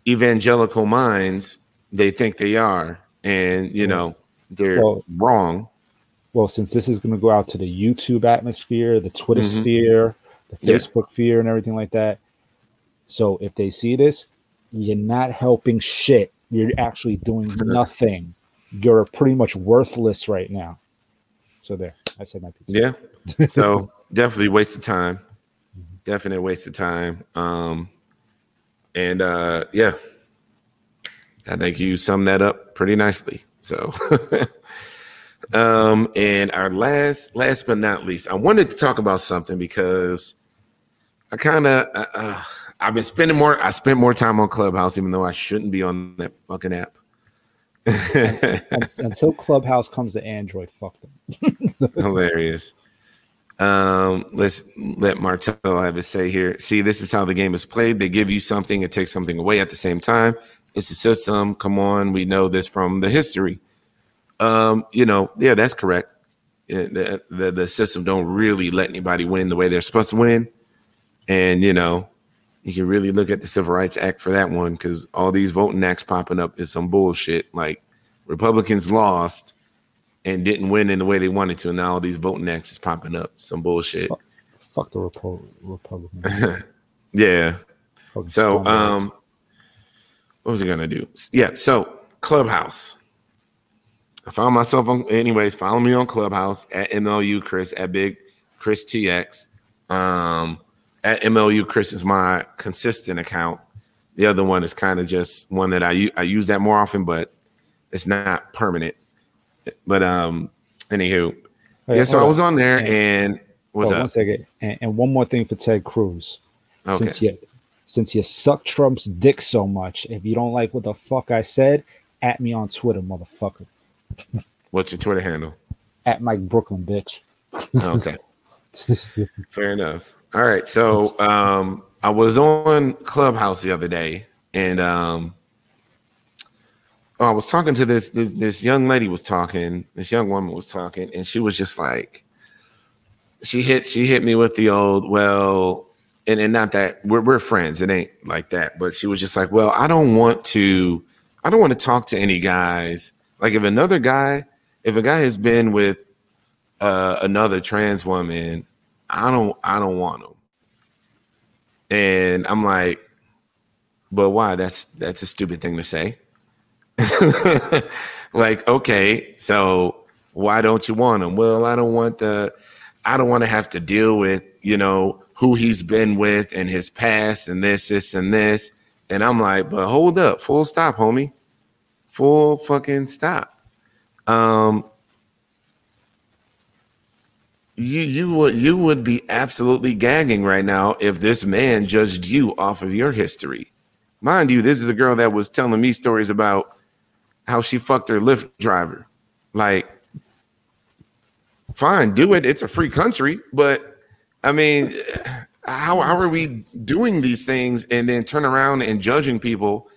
evangelical minds, they think they are, and you know, they're well, wrong. Well, since this is going to go out to the YouTube atmosphere, the Twitter mm-hmm. sphere, the Facebook yeah. sphere, and everything like that. So if they see this, you're not helping shit. You're actually doing (laughs) nothing. You're pretty much worthless right now. So there, I said my piece. Yeah. So definitely waste of time. Definite waste of time. Um, and uh, yeah, I think you summed that up pretty nicely. So, (laughs) um, and our last, last but not least, I wanted to talk about something because I kind of, uh, uh, I've been spending more. I spent more time on Clubhouse, even though I shouldn't be on that fucking app. Until Clubhouse comes to Android, fuck them. (laughs) Hilarious. Um, let's let Martel have his say here. See, this is how the game is played. They give you something and take something away at the same time. It's a system. Come on, we know this from the history. Um, you know, yeah, that's correct. The, the, the system don't really let anybody win the way they're supposed to win. And you know, you can really look at the Civil Rights Act for that one because all these voting acts popping up is some bullshit. Like Republicans lost and didn't win in the way they wanted to. And now all these voting acts is popping up. Some bullshit. Fuck, fuck the Repo- Republicans. (laughs) yeah. Fuck so, um, what was he gonna do? Yeah. So Clubhouse. I found myself on. Anyways, follow me on Clubhouse at MLU Chris at Big Chris TX. Um, at MLU Chris is my consistent account. The other one is kind of just one that I I use that more often, but it's not permanent. But um, anywho, yeah. So I was on there, and, and what's up? One second, and, and, one more thing for Ted Cruz. Okay. Since you since you suck Trump's dick so much, if you don't like what the fuck I said, at me on Twitter, motherfucker. What's your Twitter handle? At Mike Brooklyn, bitch. okay. (laughs) Fair enough. All right. So um, I was on Clubhouse the other day, and um, I was talking to this, this this young lady was talking, this young woman was talking, and she was just like, she hit she hit me with the old well, and and not that we're we're friends, it ain't like that, but she was just like, well, I don't want to, I don't want to talk to any guys. Like if another guy, if a guy has been with uh, another trans woman, I don't I don't want him. And I'm like, but why? That's that's a stupid thing to say. (laughs) like, okay, so why don't you want him? Well, I don't want the, I don't want to have to deal with, you know, who he's been with and his past and this, this, and this. And I'm like, but hold up, full stop, homie. Full fucking stop. Um, you you would you would be absolutely gagging right now if this man judged you off of your history. Mind you, this is a girl that was telling me stories about how she fucked her Lyft driver. Like, fine, do it. It's a free country, but I mean, how how are we doing these things and then turn around and judging people,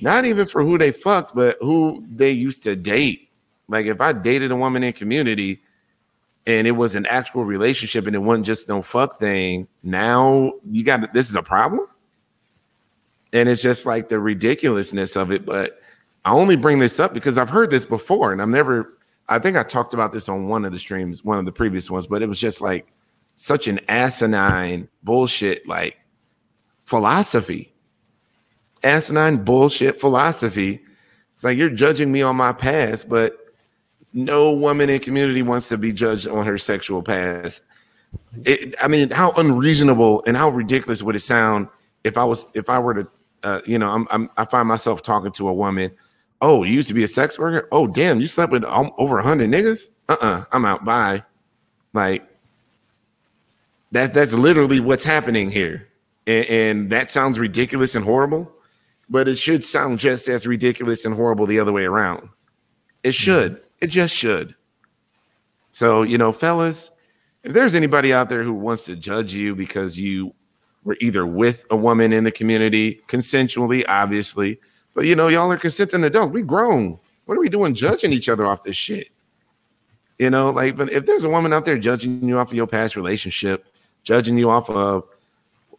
not even for who they fucked, but who they used to date? Like, if I dated a woman in community and it was an actual relationship and it wasn't just no fuck thing, now you got this is a problem. And it's just like the ridiculousness of it, but I only bring this up because I've heard this before, and I'm never. I think I talked about this on one of the streams, one of the previous ones, but it was just like such an asinine bullshit like philosophy. Asinine bullshit philosophy. It's like you're judging me on my past, but no woman in community wants to be judged on her sexual past. It, I mean, how unreasonable and how ridiculous would it sound if I was if I were to, uh, you know, I'm, I'm I find myself talking to a woman Oh, you used to be a sex worker? Oh, damn, you slept with over 100 niggas? Uh-uh, I'm out. Bye. Like, that, that's literally what's happening here. And, and that sounds ridiculous and horrible, but it should sound just as ridiculous and horrible the other way around. It should. Mm-hmm. It just should. So, you know, fellas, if there's anybody out there who wants to judge you because you were either with a woman in the community consensually, obviously, but you know, y'all are consenting adults. We grown. What are we doing judging each other off this shit? You know, like, but if there's a woman out there judging you off of your past relationship, judging you off of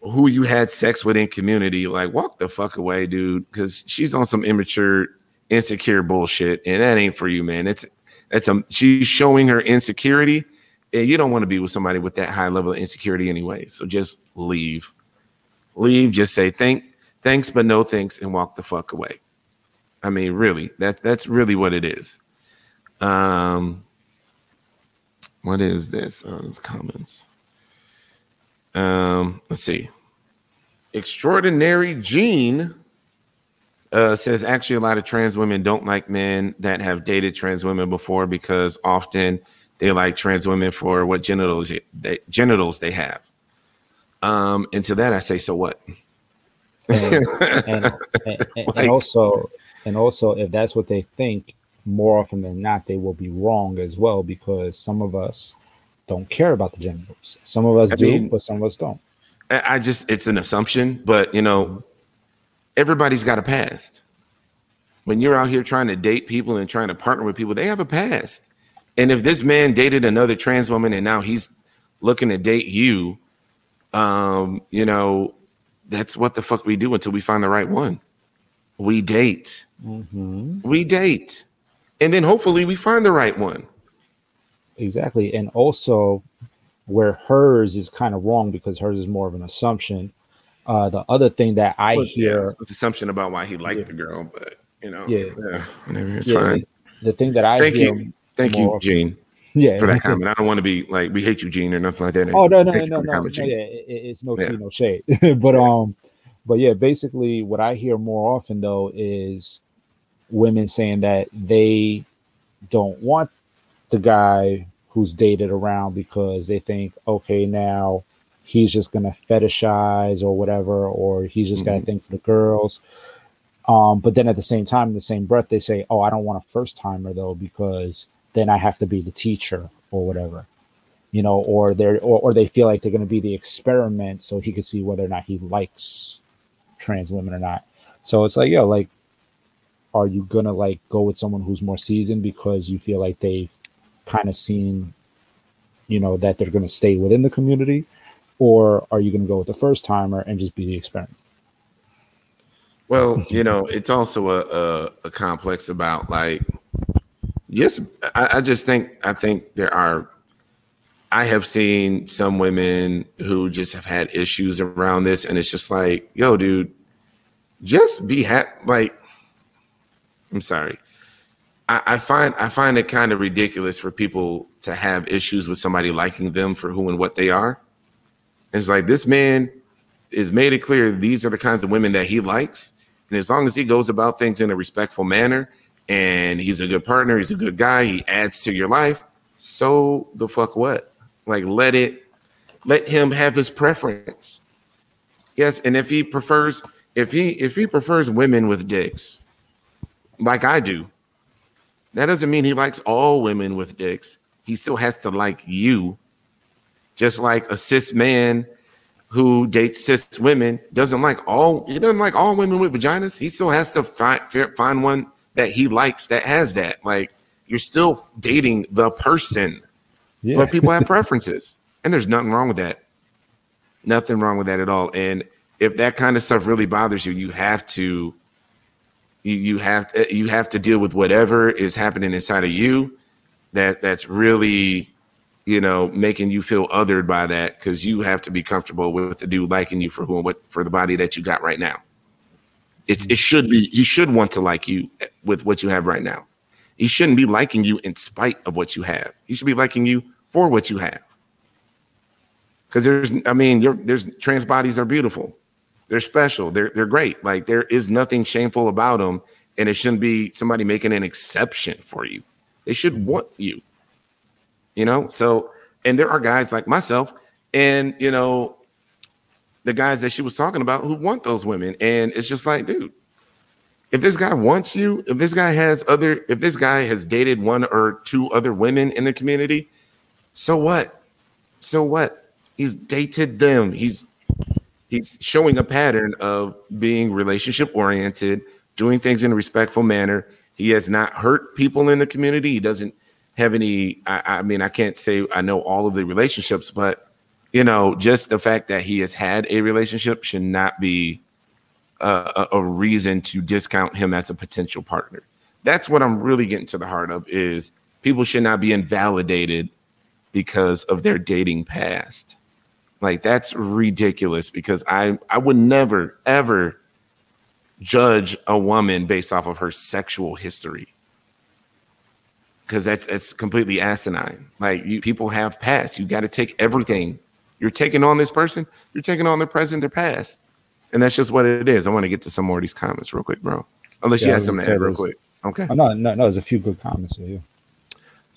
who you had sex with in community, like, walk the fuck away, dude, because she's on some immature, insecure bullshit, and that ain't for you, man. It's it's a she's showing her insecurity, and you don't want to be with somebody with that high level of insecurity anyway. So just leave, leave. Just say thank thanks, but no thanks, and walk the fuck away. I mean, really, that that's really what it is. Um, what is this? Oh, comments. Um, let's see. Extraordinary Gene uh, says actually a lot of trans women don't like men that have dated trans women before because often they like trans women for what genitals they, genitals they have. Um, and to that I say, so what? (laughs) and, and, and, and also, and also, if that's what they think, more often than not, they will be wrong as well because some of us don't care about the genitals. Some of us I do, mean, but some of us don't. I just, it's an assumption, but you know, everybody's got a past. When you're out here trying to date people and trying to partner with people, they have a past. And if this man dated another trans woman and now he's looking to date you, um, you know, that's what the fuck we do until we find the right one. We date. Mm-hmm. We date and then hopefully we find the right one. Exactly. And also where hers is kind of wrong because hers is more of an assumption. Uh, the other thing that I well, hear yeah, assumption about why he liked yeah. the girl, but you know, yeah, yeah whatever, it's yeah, fine. The, the, thing that I thank you, thank you, Gene. Yeah, for that comment. I don't want to be like we hate you, Gene, or nothing like that. Oh no, no, no, no, no, no, yeah, it, it's no yeah. tea, no shade. (laughs) but um, but yeah, basically, what I hear more often though is women saying that they don't want the guy who's dated around because they think, okay, now he's just gonna fetishize or whatever, or he's just mm-hmm. got to think for the girls. Um, but then at the same time, in the same breath, they say, "Oh, I don't want a first timer though, because then I have to be the teacher or whatever." You know, or they're or, or they feel like they're going to be the experiment, so he could see whether or not he likes trans women or not. So it's like, yo, like are you gonna like go with someone who's more seasoned because you feel like they've kind of seen you know that they're going to stay within the community or are you going to go with the first timer and just be the experiment well you know it's also a, a, a complex about like yes I, I just think i think there are i have seen some women who just have had issues around this and it's just like yo dude just be happy like I'm sorry. I, I find I find it kind of ridiculous for people to have issues with somebody liking them for who and what they are. it's like this man is made it clear these are the kinds of women that he likes. And as long as he goes about things in a respectful manner and he's a good partner, he's a good guy, he adds to your life, so the fuck what? Like let it let him have his preference. Yes, and if he prefers if he if he prefers women with dicks, like I do. That doesn't mean he likes all women with dicks. He still has to like you. Just like a cis man who dates cis women doesn't like all he doesn't like all women with vaginas. He still has to find find one that he likes that has that. Like you're still dating the person. Yeah. But people have (laughs) preferences. And there's nothing wrong with that. Nothing wrong with that at all. And if that kind of stuff really bothers you, you have to you, you have to, you have to deal with whatever is happening inside of you that that's really you know making you feel othered by that because you have to be comfortable with the dude liking you for who and what for the body that you got right now it's it mm-hmm. should be he should want to like you with what you have right now he shouldn't be liking you in spite of what you have he should be liking you for what you have because there's i mean there's trans bodies are beautiful they're special. They're they're great. Like there is nothing shameful about them, and it shouldn't be somebody making an exception for you. They should mm-hmm. want you. You know. So, and there are guys like myself, and you know, the guys that she was talking about who want those women, and it's just like, dude, if this guy wants you, if this guy has other, if this guy has dated one or two other women in the community, so what? So what? He's dated them. He's he's showing a pattern of being relationship oriented, doing things in a respectful manner. He has not hurt people in the community. He doesn't have any. I, I mean, I can't say I know all of the relationships, but you know, just the fact that he has had a relationship should not be a, a, reason to discount him as a potential partner. That's what I'm really getting to the heart of is people should not be invalidated because of their dating past. Like that's ridiculous because I I would never ever judge a woman based off of her sexual history. Cuz that's that's completely asinine. Like you people have past. You got to take everything. You're taking on this person, you're taking on their present, their past. And that's just what it is. I want to get to some more of these comments real quick, bro. Unless yeah, you have something to add real quick. Okay. Oh, no, no, no, there's a few good comments here.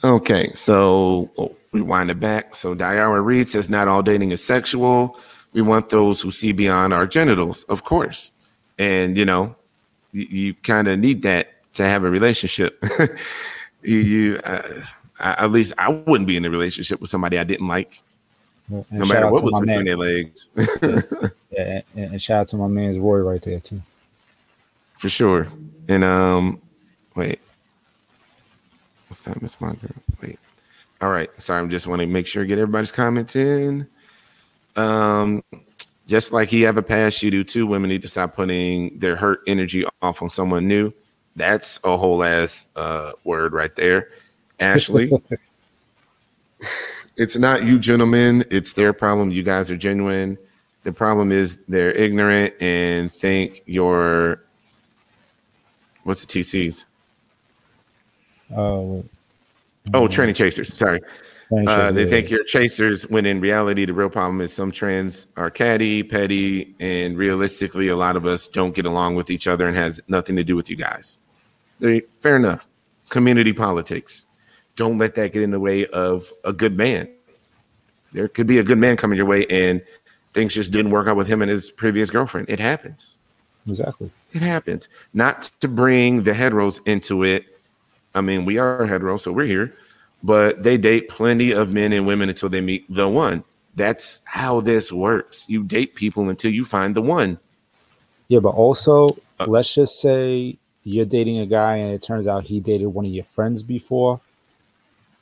Okay, so oh, rewind it back. So Diara Reed says not all dating is sexual. We want those who see beyond our genitals, of course. And you know, you, you kind of need that to have a relationship. (laughs) you, you uh, at least I wouldn't be in a relationship with somebody I didn't like, no matter what was between their legs. (laughs) yeah, yeah and, and, shout out to my man's Roy right there too. For sure. And um, wait, what's that, Miss Margaret? Wait. All right. Sorry, I'm just want to make sure I get everybody's comments in. Um, just like he ever passed, you do too. Women need to stop putting their hurt energy off on someone new. That's a whole ass uh, word right there. Ashley, (laughs) it's not you gentlemen, it's their problem. You guys are genuine. The problem is they're ignorant and think you're what's the TCs? Oh, Oh, tranny chasers. Sorry. Uh, they think you're chasers when in reality the real problem is some trans are catty, petty, and realistically a lot of us don't get along with each other and has nothing to do with you guys. They, fair enough. Community politics. Don't let that get in the way of a good man. There could be a good man coming your way and things just didn't work out with him and his previous girlfriend. It happens. Exactly. It happens. Not to bring the heteros into it I mean, we are hetero, so we're here, but they date plenty of men and women until they meet the one. That's how this works. You date people until you find the one. Yeah, but also, uh, let's just say you're dating a guy and it turns out he dated one of your friends before.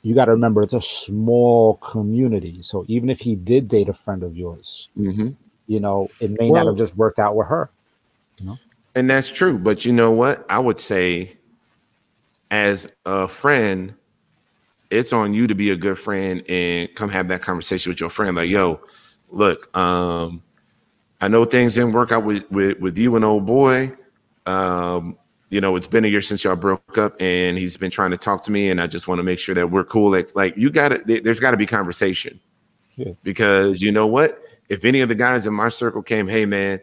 You got to remember it's a small community. So even if he did date a friend of yours, mm-hmm. you know, it may well, not have just worked out with her. You know? And that's true. But you know what? I would say as a friend, it's on you to be a good friend and come have that conversation with your friend. Like, yo, look, um, I know things didn't work out with with, with you and old boy. Um, you know, it's been a year since y'all broke up, and he's been trying to talk to me, and I just want to make sure that we're cool. Like, like you got to, there's got to be conversation, yeah. because you know what? If any of the guys in my circle came, hey man,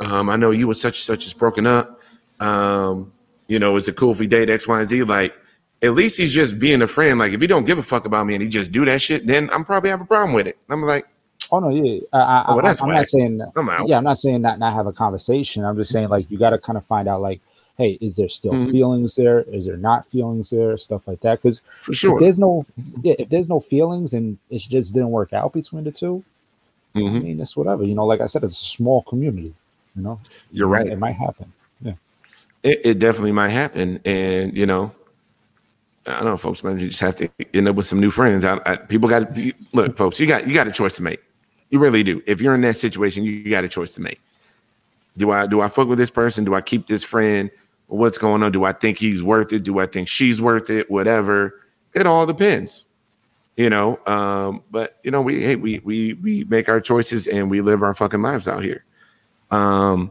um, I know you and such and such is broken up. Um, you know, is it cool if we date X, Y, and Z? Like, at least he's just being a friend. Like, if he don't give a fuck about me and he just do that shit, then I'm probably have a problem with it. I'm like, oh no, yeah, I, I, oh, well, I, am not saying, I'm out. yeah, I'm not saying not not have a conversation. I'm just saying like you got to kind of find out like, hey, is there still mm-hmm. feelings there? Is there not feelings there? Stuff like that. Because for sure, if there's no, yeah, if there's no feelings and it just didn't work out between the 2 mm-hmm. I mean, it's whatever. You know, like I said, it's a small community. You know, you're right. It might happen. It, it definitely might happen, and you know, I don't know, folks, man. You just have to end up with some new friends. I, I, people got to look, folks. You got you got a choice to make. You really do. If you're in that situation, you, you got a choice to make. Do I do I fuck with this person? Do I keep this friend? What's going on? Do I think he's worth it? Do I think she's worth it? Whatever. It all depends. You know, um, but you know, we hey, we we we make our choices and we live our fucking lives out here. Um,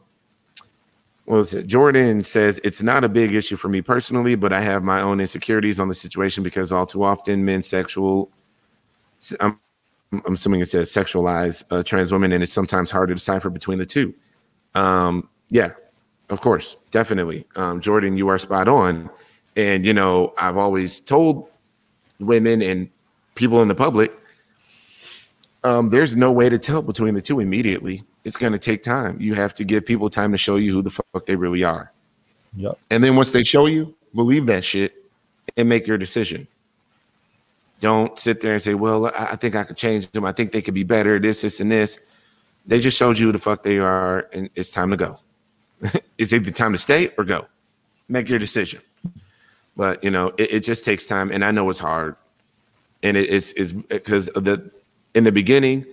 what was it? Jordan says it's not a big issue for me personally, but I have my own insecurities on the situation because all too often men sexual, I'm, I'm assuming it says sexualize uh, trans women, and it's sometimes hard to decipher between the two. Um, yeah, of course, definitely. Um, Jordan, you are spot on. And, you know, I've always told women and people in the public, um, there's no way to tell between the two immediately it's going to take time. You have to give people time to show you who the fuck they really are. Yep. And then once they show you, believe that shit and make your decision. Don't sit there and say, "Well, I, I think I could change them. I think they could be better. This, this, and this." They just showed you who the fuck they are, and it's time to go. (laughs) it's the time to stay or go. Make your decision. But you know, it, it just takes time, and I know it's hard, and it, it's is because the in the beginning,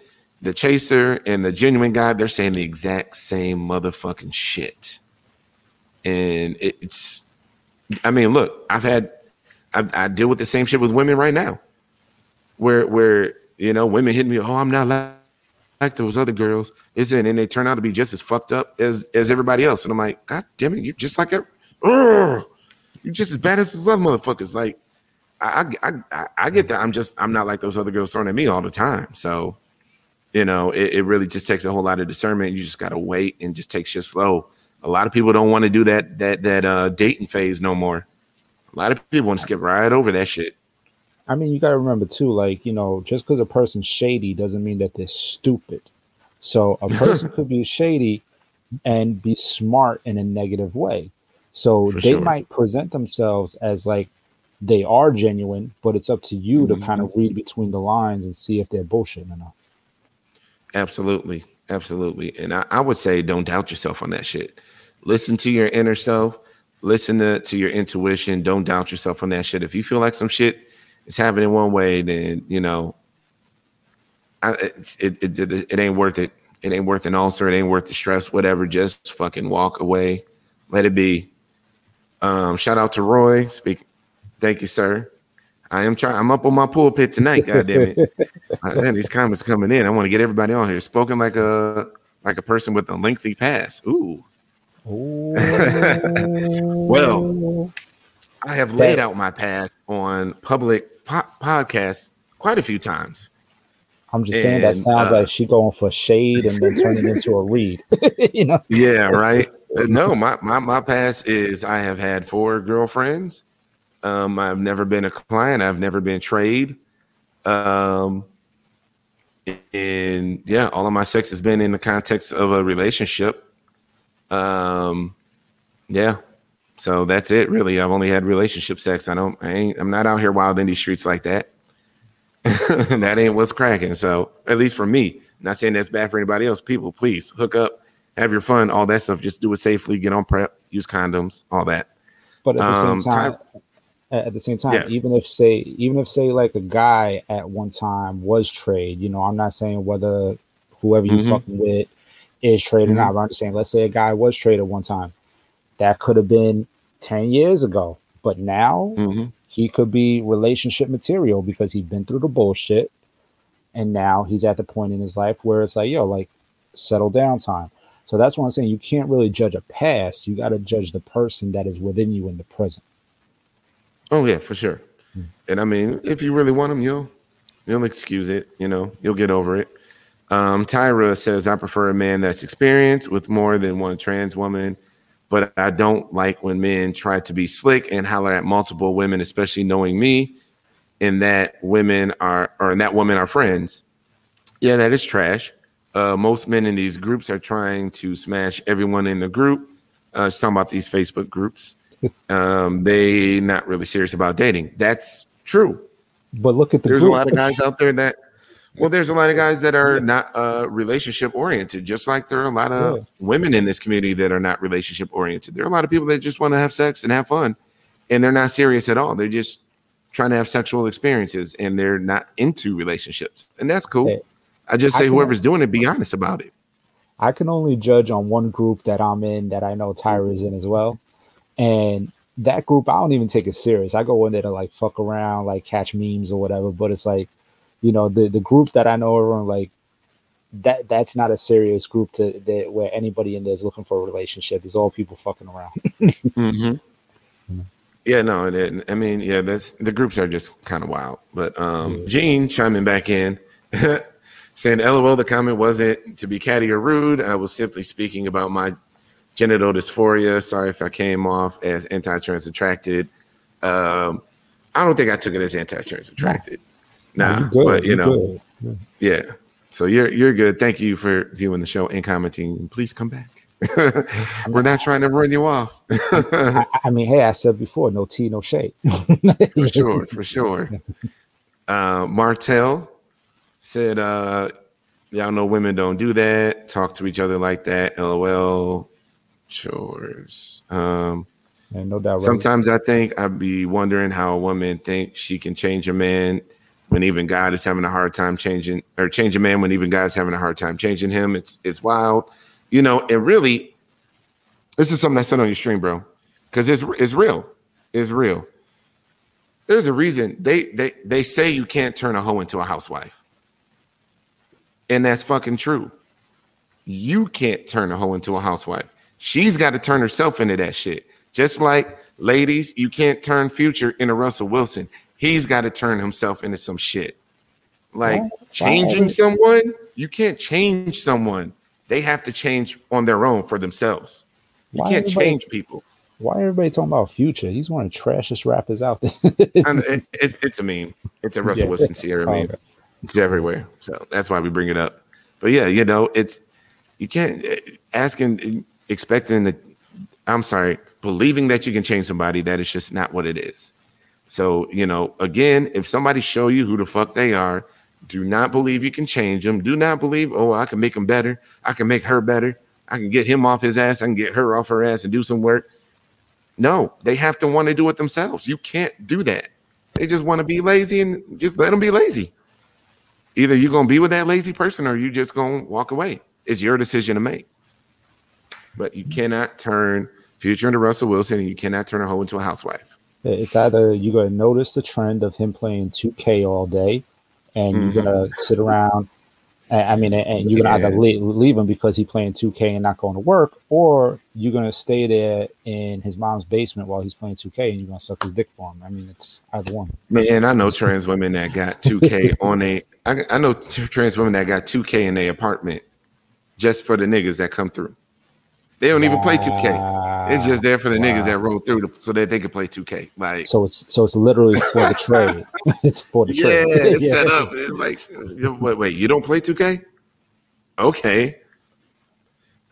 the chaser and the genuine guy, they're saying the exact same motherfucking shit, and it, it's. I mean, look, I've had, I, I deal with the same shit with women right now, where where you know women hit me, oh, I'm not like like those other girls, isn't and they turn out to be just as fucked up as as everybody else. And I'm like, God damn it, you're just like a, you're just as bad as those other motherfuckers. Like, I, I I I get that. I'm just I'm not like those other girls thrown at me all the time. So, you know, it, it really just takes a whole lot of discernment. You just gotta wait and just take shit slow. A lot of people don't want to do that that that uh dating phase no more. A lot of people want to skip right over that shit. I mean, you got to remember too, like, you know, just because a person's shady doesn't mean that they're stupid. So a (laughs) person could be shady and be smart in a negative way. So For they sure. might present themselves as like they are genuine, but it's up to you to kind Mm-hmm. of read between the lines and see if they're bullshit or not. Absolutely. Absolutely. And I, I would say don't doubt yourself on that shit. Listen to your inner self. Listen to, to your intuition. Don't doubt yourself on that shit. If you feel like some shit is happening one way, then you know I, it, it, it, it ain't worth it. It ain't worth an ulcer. It ain't worth the stress, whatever. Just fucking walk away. Let it be. Um, shout out to Roy. Speak. Thank you, sir. I am trying. I'm up on my pulpit tonight. God damn it. (laughs) Uh, man, these comments coming in. I want to get everybody on here. Spoken like a like a person with a lengthy past. Ooh. (laughs) Well, I have laid out my path on public po- podcasts quite a few times. I'm just saying that sounds uh, like she going for shade and then turning into a (laughs) read. (laughs) you know, Yeah, right. Uh, no, my, my my past is I have had four girlfriends. Um, I've never been a client. I've never been trade. Um, and yeah, all of my sex has been in the context of a relationship. Um, yeah. So that's it, really. I've only had relationship sex. I don't. I ain't. I'm not out here wild in these streets like that. (laughs) that ain't what's cracking. So at least for me, not saying that's bad for anybody else. People, please hook up, have your fun, all that stuff. Just do it safely. Get on PrEP. Use condoms. All that. but at the Um, same time, Ty- at the same time, Yeah. even if say, even if say like a guy at one time was trade, you know, I'm not saying whether whoever you Mhm. fucking with is trade or not. But I'm just saying, let's say a guy was trade at one time, that could have been ten years ago, but now hmm he could be relationship material because he's been through the bullshit and now he's at the point in his life where it's like yo like settle down time so that's what i'm saying you can't really judge a past you got to judge the person that is within you in the present Oh yeah, for sure. Hmm. And I mean, if you really want them, you'll you'll excuse it. You know, you'll get over it. Um, Tyra says, "I prefer a man that's experienced with more than one trans woman, but I don't like when men try to be slick and holler at multiple women, especially knowing me, and that women are or and that women are friends. Yeah, that is trash. Uh, most men in these groups are trying to smash everyone in the group. Uh, she's talking about these Facebook groups. (laughs) Um, they not really serious about dating. That's true. but look at the There's a lot of guys out there that, well, there's a lot of guys that are not uh, relationship oriented, just like there are a lot of Yeah. women in this community that are not relationship oriented. There are a lot of people that just want to have sex and have fun, and they're not serious at all. They're just trying to have sexual experiences, and they're not into relationships, and that's cool. Hey, I just say can- whoever's doing it, be honest about it. I can only judge on one group that I'm in that I know Tyra is in as well. And that group, I don't even take it serious. I go in there to like fuck around, like catch memes or whatever. But it's like, you know, the the group that I know are like that that's not a serious group to that where anybody in there is looking for a relationship. It's all people fucking around. (laughs) hmm Yeah, no, I mean, yeah, that's the groups are just kind of wild. But um Gene chiming back in, (laughs) saying, "LOL, the comment wasn't to be catty or rude. I was simply speaking about my genital dysphoria. Sorry if I came off as anti-trans attracted. Um, I don't think I took it as anti-trans attracted. Nah, good, but you you know, good. yeah. So you're you're good. Thank you for viewing the show and commenting. Please come back. (laughs) We're not trying to run you off. I, I mean, hey, I said before, no tea, no shade. (laughs) for sure, for sure. Uh, Martell said, uh, "Y'all know women don't do that. Talk to each other like that. LOL. Chores." Um, And no doubt. Sometimes I think I'd be wondering how a woman thinks she can change a man when even God is having a hard time changing, or changing man when even God's having a hard time changing him. It's it's wild, you know. And really, this is something I said on your stream, bro, because it's it's real. It's real. There's a reason they they they say you can't turn a hoe into a housewife, and that's fucking true. You can't turn a hoe into a housewife. She's got to turn herself into that shit. Just like ladies, you can't turn Future into Russell Wilson. He's got to turn himself into some shit. Like changing someone, you can't change someone. They have to change on their own for themselves. You Why can't change people. Why everybody talking about Future? He's one of the trashiest rappers out there. It- it's, it's a meme. It's a Russell Yeah. Wilson Ciara Oh, meme. okay. It's everywhere. So that's why we bring it up. But yeah, you know, it's you can't eh, asking, expecting that. I'm sorry, believing that you can change somebody that is just not what it is. So you know, again, if somebody show you who the fuck they are, do not believe you can change them. Do not believe, oh, I can make them better. I can make her better. I can get him off his ass. I can get her off her ass and do some work. No, they have to want to do it themselves. You can't do that. They just want to be lazy and just let them be lazy. Either you're gonna be with that lazy person or you just gonna walk away. It's your decision to make. But you cannot turn future into Russell Wilson and you cannot turn a hoe into a housewife. It's either you're gonna notice the trend of him playing 2K all day, and Mhm. you're gonna sit around. and- I mean, and you're gonna either leave, leave him because he's playing 2K and not going to work, or you're gonna stay there in his mom's basement while he's playing 2K, and you're gonna suck his dick for him. I mean, it's either one. Man, I know trans (laughs) women that got 2K on a I, I know trans women that got 2K in their apartment just for the niggas that come through. They don't even play 2K. It's just there for the niggas that roll through to, so that they can play 2K. Like So it's so it's literally for the trade. (laughs) (laughs) it's for the trade. yeah, trade. it's (laughs) set up. It's like, wait, wait, you don't play 2K? Okay.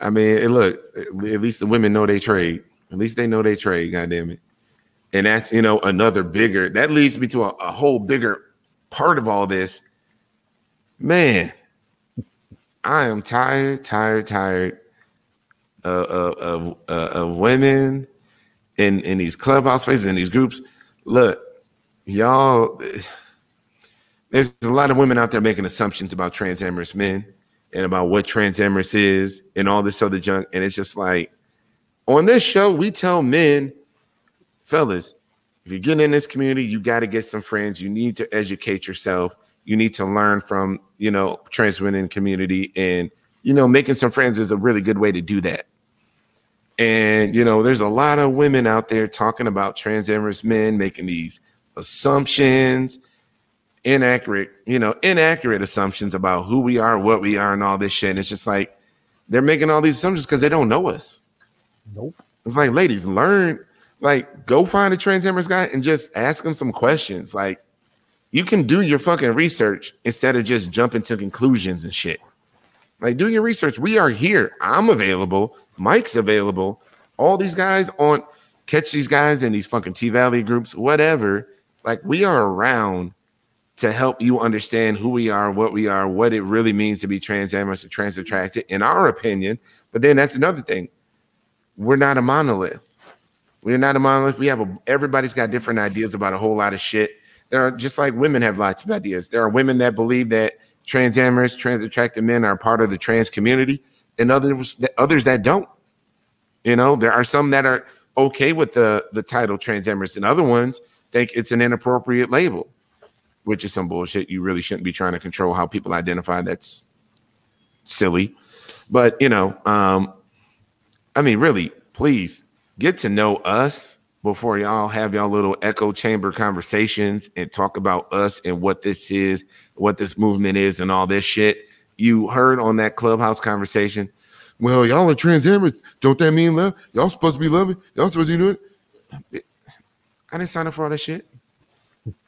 I mean, it- look, at least the women know they trade. At least they know they trade, God damn it. And that's, you know, another bigger, that leads me to a, a whole bigger part of all this. Man, I am tired, tired, tired of, of, of, women in, in these clubhouse spaces, in these groups. Look, y'all, there's a lot of women out there making assumptions about transamorous men and about what transamorous is and all this other junk. And it's just like on this show, we tell men, fellas, if you're getting in this community, you got to get some friends. You need to educate yourself. You need to learn from, you know, trans women community. And, you know, making some friends is a really good way to do that. And, you know, there's a lot of women out there talking about transamorous men, making these assumptions, inaccurate, you know, inaccurate assumptions about who we are, what we are, and all this shit. And it's just like they're making all these assumptions because they don't know us. Nope. It's like, ladies, learn, like, go find a transamorous guy and just ask him some questions. Like, you can do your fucking research instead of just jumping to conclusions and shit. Like, do your research. We are here. I'm available. Mike's available. All these guys on catch these guys in these fucking T Valley groups, whatever. Like, we are around to help you understand who we are, what we are, what it really means to be transamorous or trans attracted, in our opinion. But then that's another thing. We're not a monolith. We're not a monolith. We have a everybody's got different ideas about a whole lot of shit. There are just like women have lots of ideas. There are women that believe that transamorous, trans attracted men are part of the trans community, and others others that don't. You know, there are some that are okay with the the title transamorous, and other ones think it's an inappropriate label, which is some bullshit. You really shouldn't be trying to control how people identify. That's silly. But you know, um, I mean, really, please get to know us before y'all have y'all little echo chamber conversations and talk about us and what this is, what this movement is, and all this shit. You heard on that clubhouse conversation. Well, y'all are transamorous. Don't that mean love? Y'all supposed to be loving? Y'all supposed to do it? I didn't sign up for all that shit.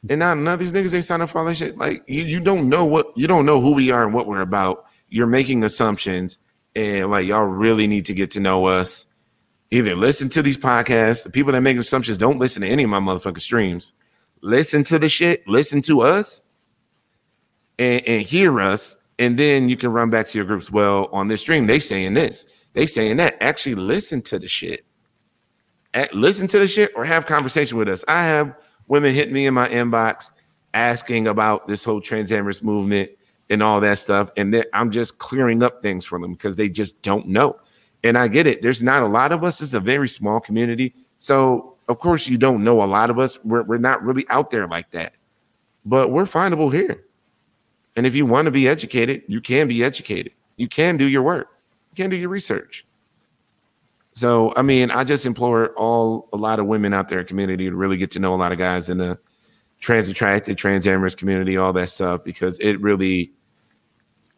And now none of these niggas ain't sign up for all that shit. Like you, you don't know what you don't know who we are and what we're about. You're making assumptions, and like y'all really need to get to know us. Either listen to these podcasts. The people that make assumptions don't listen to any of my motherfucking streams. Listen to the shit. Listen to us, and, and hear us, and then you can run back to your groups. Well, on this stream, they saying this, they saying that. Actually, listen to the shit. Listen to the shit or have conversation with us. I have women hit me in my inbox asking about this whole transamorous movement and all that stuff. And I'm just clearing up things for them because they just don't know. And I get it. There's not a lot of us. It's a very small community. So, of course, you don't know a lot of us. We're, we're not really out there like that. But we're findable here. And if you want to be educated, you can be educated. You can do your work. You can do your research. So, I mean, I just implore all a lot of women out there in community to really get to know a lot of guys in the trans attracted, trans amorous community, all that stuff, because it really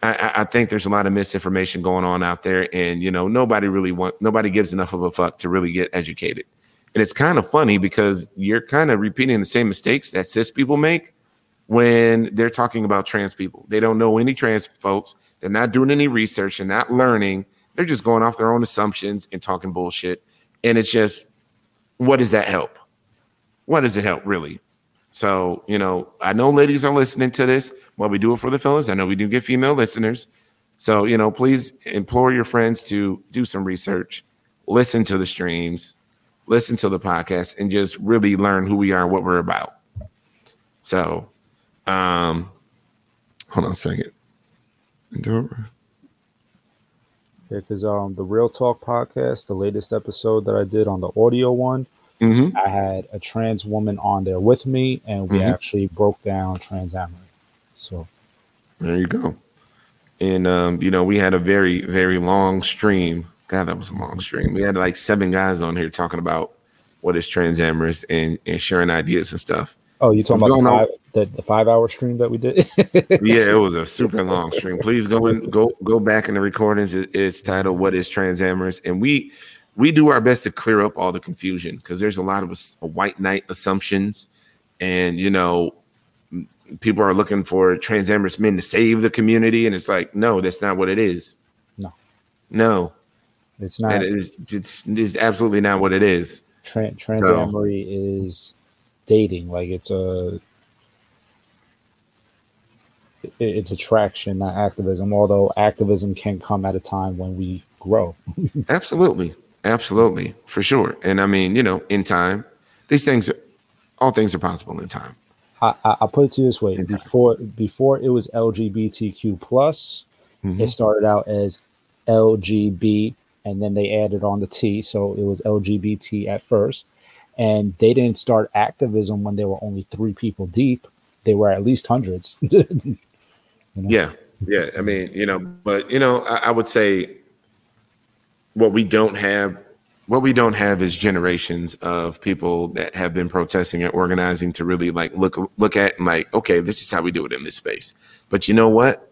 I, I, think there's a lot of misinformation going on out there, and you know nobody really want nobody gives enough of a fuck to really get educated. And it's kind of funny because you're kind of repeating the same mistakes that cis people make when they're talking about trans people. They don't know any trans folks. They're not doing any research and not learning. They're just going off their own assumptions and talking bullshit. And it's just, what does that help? What does it help really? So, you know, I know ladies are listening to this. Well, we do it for the fellas. I know we do get female listeners. So, you know, please implore your friends to do some research, listen to the streams, listen to the podcast, and just really learn who we are and what we're about. So, um, hold on a second. Yeah, because um, the Real Talk podcast, the latest episode that I did on the audio one, Mm-hmm. I had a trans woman on there with me, and we mm-hmm. actually broke down trans amory. So there you go. And um, you know, we had a very, very long stream. God, that was a long stream. We had like seven guys on here talking about what is trans amorous and, and sharing ideas and stuff. Oh, you talking about the five, the, the five, hour stream that we did? (laughs) yeah, it was a super long stream. Please go and go go back in the recordings. It, it's titled "What Is Trans Amorous," and we we do our best to clear up all the confusion because there's a lot of us, white knight assumptions, and you know, people are looking for transamorous men to save the community, and it's like, no, that's not what it is. No, no, it's not. It is. It's, it's absolutely not what it is. Trans transamory so, is dating. Like it's a it's attraction, not activism. Although activism can come at a time when we grow. (laughs) Absolutely, Absolutely, for sure. And I mean, you know, in time, these things, all things are possible in time. I, I, put it to you this way: before before it was LGBTQ plus, mm-hmm. it started out as LGB, and then they added on the T, so it was LGBT at first. And they didn't start activism when they were only three people deep; they were at least hundreds. (laughs) you know? Yeah, yeah. I mean, you know, but you know, I, I would say what we don't have what we don't have is generations of people that have been protesting and organizing to really like look look at and like okay this is how we do it in this space but you know what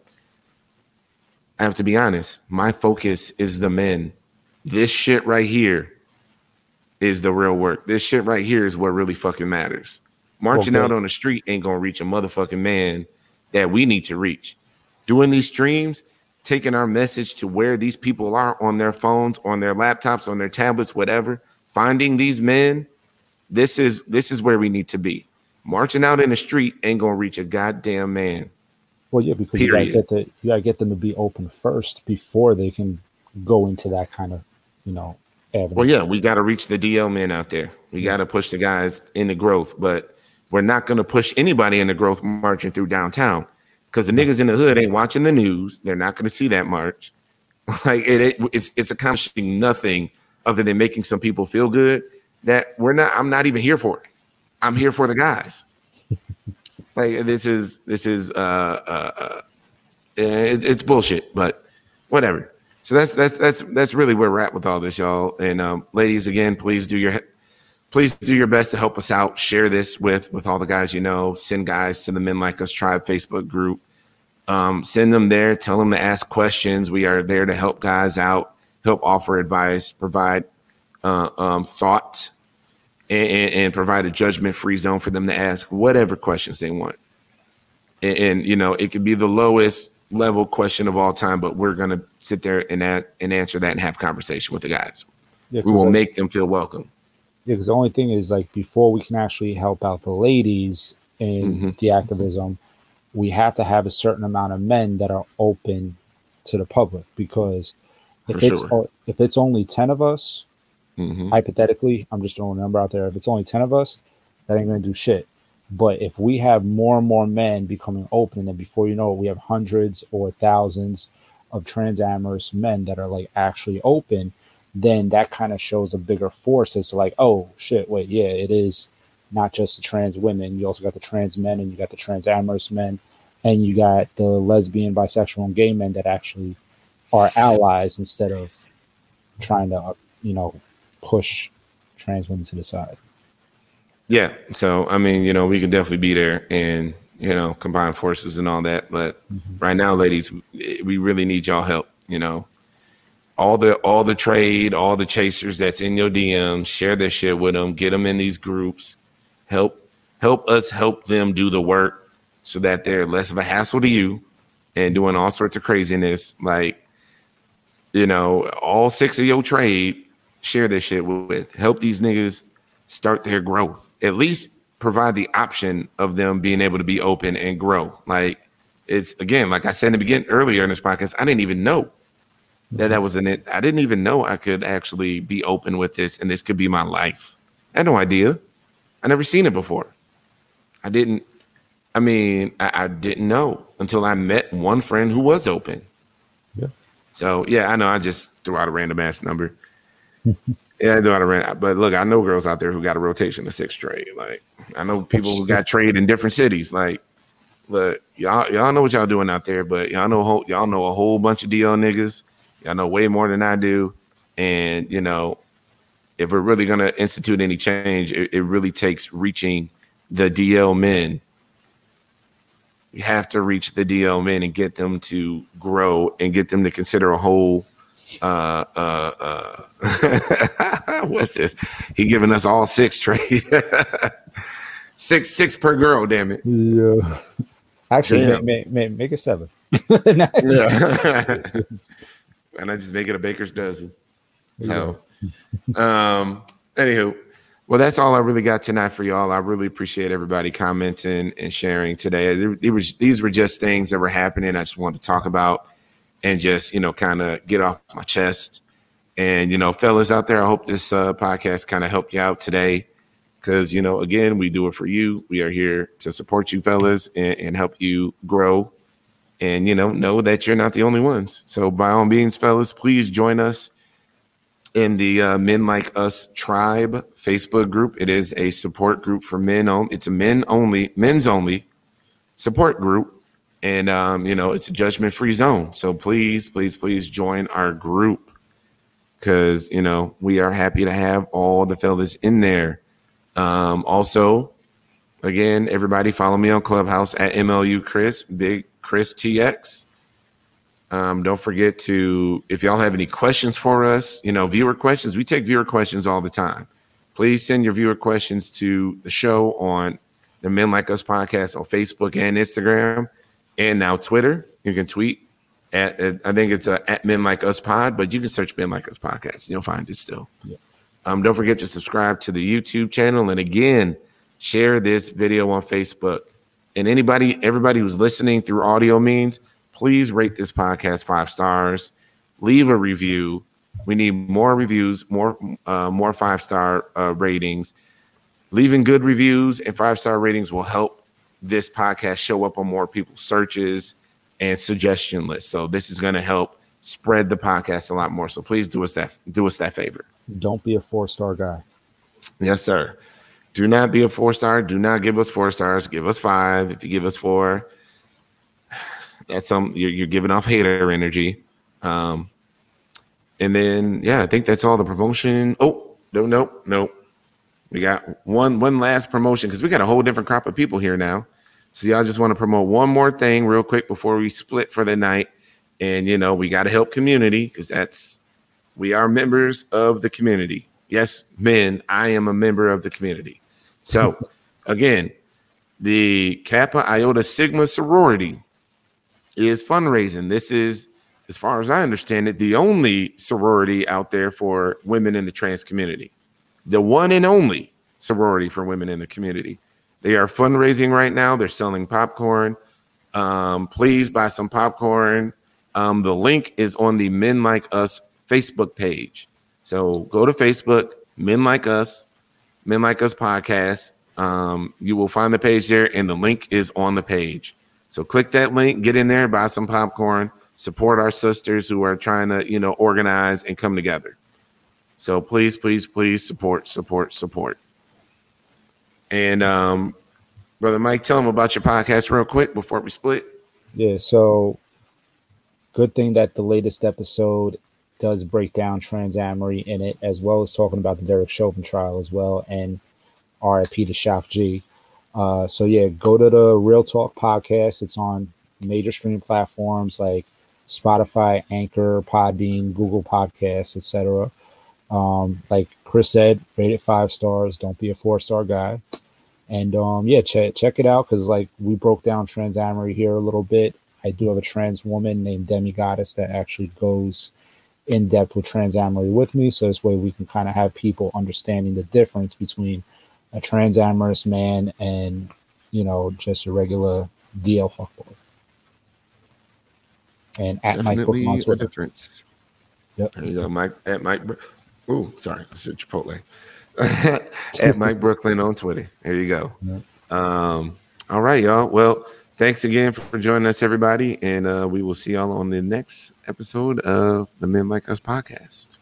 i have to be honest my focus is the men this shit right here is the real work this shit right here is what really fucking matters marching okay. out on the street ain't gonna reach a motherfucking man that we need to reach doing these streams taking our message to where these people are on their phones, on their laptops, on their tablets, whatever, finding these men, this is this is where we need to be. Marching out in the street ain't gonna reach a goddamn man. Well, yeah, because Period. you gotta get the you gotta get them to be open first before they can go into that kind of, you know, avenue. Well, yeah, we gotta reach the DL men out there. We gotta push the guys into growth, but we're not gonna push anybody into growth marching through downtown because the niggas in the hood ain't watching the news. They're not going to see that march. (laughs) Like it, it, it's it's accomplishing nothing other than making some people feel good. That we're not. I'm not even here for it. I'm here for the guys. (laughs) like this is this is uh uh, uh it, it's bullshit, but whatever. So that's that's that's that's really where we're at with all this, y'all. And um, ladies, again, please do your please do your best to help us out. Share this with with all the guys you know. Send guys to the Men Like Us Tribe Facebook group. Um, send them there. Tell them to ask questions. We are there to help guys out, help offer advice, provide uh, um, thought, and, and, provide a judgment free zone for them to ask whatever questions they want. And, and, you know, it could be the lowest level question of all time, but we're gonna sit there and and answer that and have conversation with the guys. Yeah, we will I, make them feel welcome. Yeah, because the only thing is like before we can actually help out the ladies in mm-hmm. the activism, we have to have a certain amount of men that are open to the public because if For it's sure. if it's only 10 of us Mhm. hypothetically i'm just throwing a number out there if it's only 10 of us that ain't going to do shit but if we have more and more men becoming open and before you know it we have hundreds or thousands of trans amorous men that are like actually open then that kind of shows a bigger force to like oh shit wait yeah it is not just the trans women. You also got the trans men and you got the trans amorous men. And you got the lesbian bisexual and gay men that actually are allies instead of trying to you know push trans women to the side Yeah. So I mean, you know, we can definitely be there and you know combine forces and all that. But mm-hmm. right now, ladies, we really need y'all help. You know, all the all the trade, all the chasers that's in your DMs, share this shit with them. Get them in these groups. Help help us help them do the work so that they're less of a hassle to you and doing all sorts of craziness. Like, you know, all six of your trade, share this shit with. Help these niggas start their growth. At least provide the option of them being able to be open and grow. Like it's again, like I said in the beginning earlier in this podcast, I didn't even know that that was in it. I didn't even know I could actually be open with this and this could be my life. I had no idea. I never seen it before. I didn't. I mean, I, I didn't know until I met one friend who was open. Yeah. So yeah, I know. I just threw out a random ass number. (laughs) yeah, I threw out a rent. But look, I know girls out there who got a rotation of six trade. Like I know people who got trade in different cities. Like, look, y'all y'all know what y'all doing out there, but y'all know y'all know a whole bunch of DL niggas. Y'all know way more than I do, and you know if we're really to institute any change, it, it really takes reaching the DL men. You have to reach the DL men and get them to grow and get them to consider a whole. Uh, uh, uh, (laughs) what's this? He giving us all six trade, (laughs) six six per girl. Damn it! yeah actually Damn. make, make, make it seven (laughs) Yeah. and I just make it a baker's dozen. So, um, anywho, well, that's all I really got tonight for y'all. I really appreciate everybody commenting and sharing today. There was- these were just things that were happening. I just wanted to talk about and just, you know, kind of get off my chest. And, you know, fellas out there, I hope this uh, podcast kind of helped you out today. Because, you know, again, we do it for you. We are here to support you, fellas, and, and help you grow. And you know know that you're not the only ones. So by all means fellas please join us in the uh, men like us tribe facebook group. It is a support group for men on it's a men only men's only support group. And um, you know it's a judgment free zone. So please please please join our group because you know we are happy to have all the fellas in there. Um, also again everybody follow me on clubhouse at mlu chris big chris tx um, don't forget to if y'all have any questions for us you know viewer questions we take viewer questions all the time. Please send your viewer questions to the show on the men like us podcast on facebook and instagram and now twitter. You can tweet at, at i think it's uh, at men like us pod but you can search men like us podcast. You'll find it still. Yeah. um, don't forget to subscribe to the youtube channel and again share this video on facebook. And anybody everybody who's listening through audio means please rate this podcast five stars. Leave a review. We need more reviews more uh, more five star uh, ratings. Leaving good reviews and five star ratings will help this podcast show up on more people's searches and suggestion list. so this is going to help spread the podcast a lot more so please do us that do us that favor don't be a four star guy Yes, sir. Do not be a four star. Do not give us four stars. Give us five. If you give us four, that's some you're, you're giving off hater energy. Um, and then yeah, I think that's all the promotion. Oh no, no, no. We got one one last promotion because we got a whole different crop of people here now. So y'all just want to promote one more thing real quick before we split for the night. And you know we got to help community because that's we are members of the community. Yes, men, I am a member of the community. So, (laughs) again, the Kappa Iota Sigma sorority is fundraising. This is, as far as I understand it, the only sorority out there for women in the trans community, the one and only sorority for women in the community. They are fundraising right now. They're selling popcorn. Um, please buy some popcorn. Um, the link is on the Men Like Us Facebook page. So go to Facebook, Men Like Us, Men Like Us podcast. Um, you will find the page there, and the link is on the page. So click that link, get in there, buy some popcorn, support our sisters who are trying to, you know, organize and come together. So please, please, please support, support, support. And um, brother Mike, tell them about your podcast real quick before we split. Yeah, so good thing that the latest episode does break down Transamory in it, as well as talking about the Derek Chauvin trial as well, and RIP to Shock G. Uh, so yeah, go to the Real Talk podcast. It's on major stream platforms like Spotify, Anchor, Podbean, Google Podcasts, etc. Um, like Chris said, rate it five stars. Don't be a four star guy. And um, yeah, check check it out because like we broke down Transamory here a little bit. I do have a trans woman named Demi Goddess that actually goes in depth with Transamory with me. So this way we can kind of have people understanding the difference between a transamorous man and you know just a regular DL fuckboy. And at Mike Definitely on Twitter. difference. Yep. There you go, Mike at Mike. Oh, sorry, I said Chipotle. (laughs) at Mike Brooklyn on Twitter. There you go. Um, all right, y'all. Well, thanks again for joining us, everybody, and uh, we will see y'all on the next episode of the Men Like Us podcast.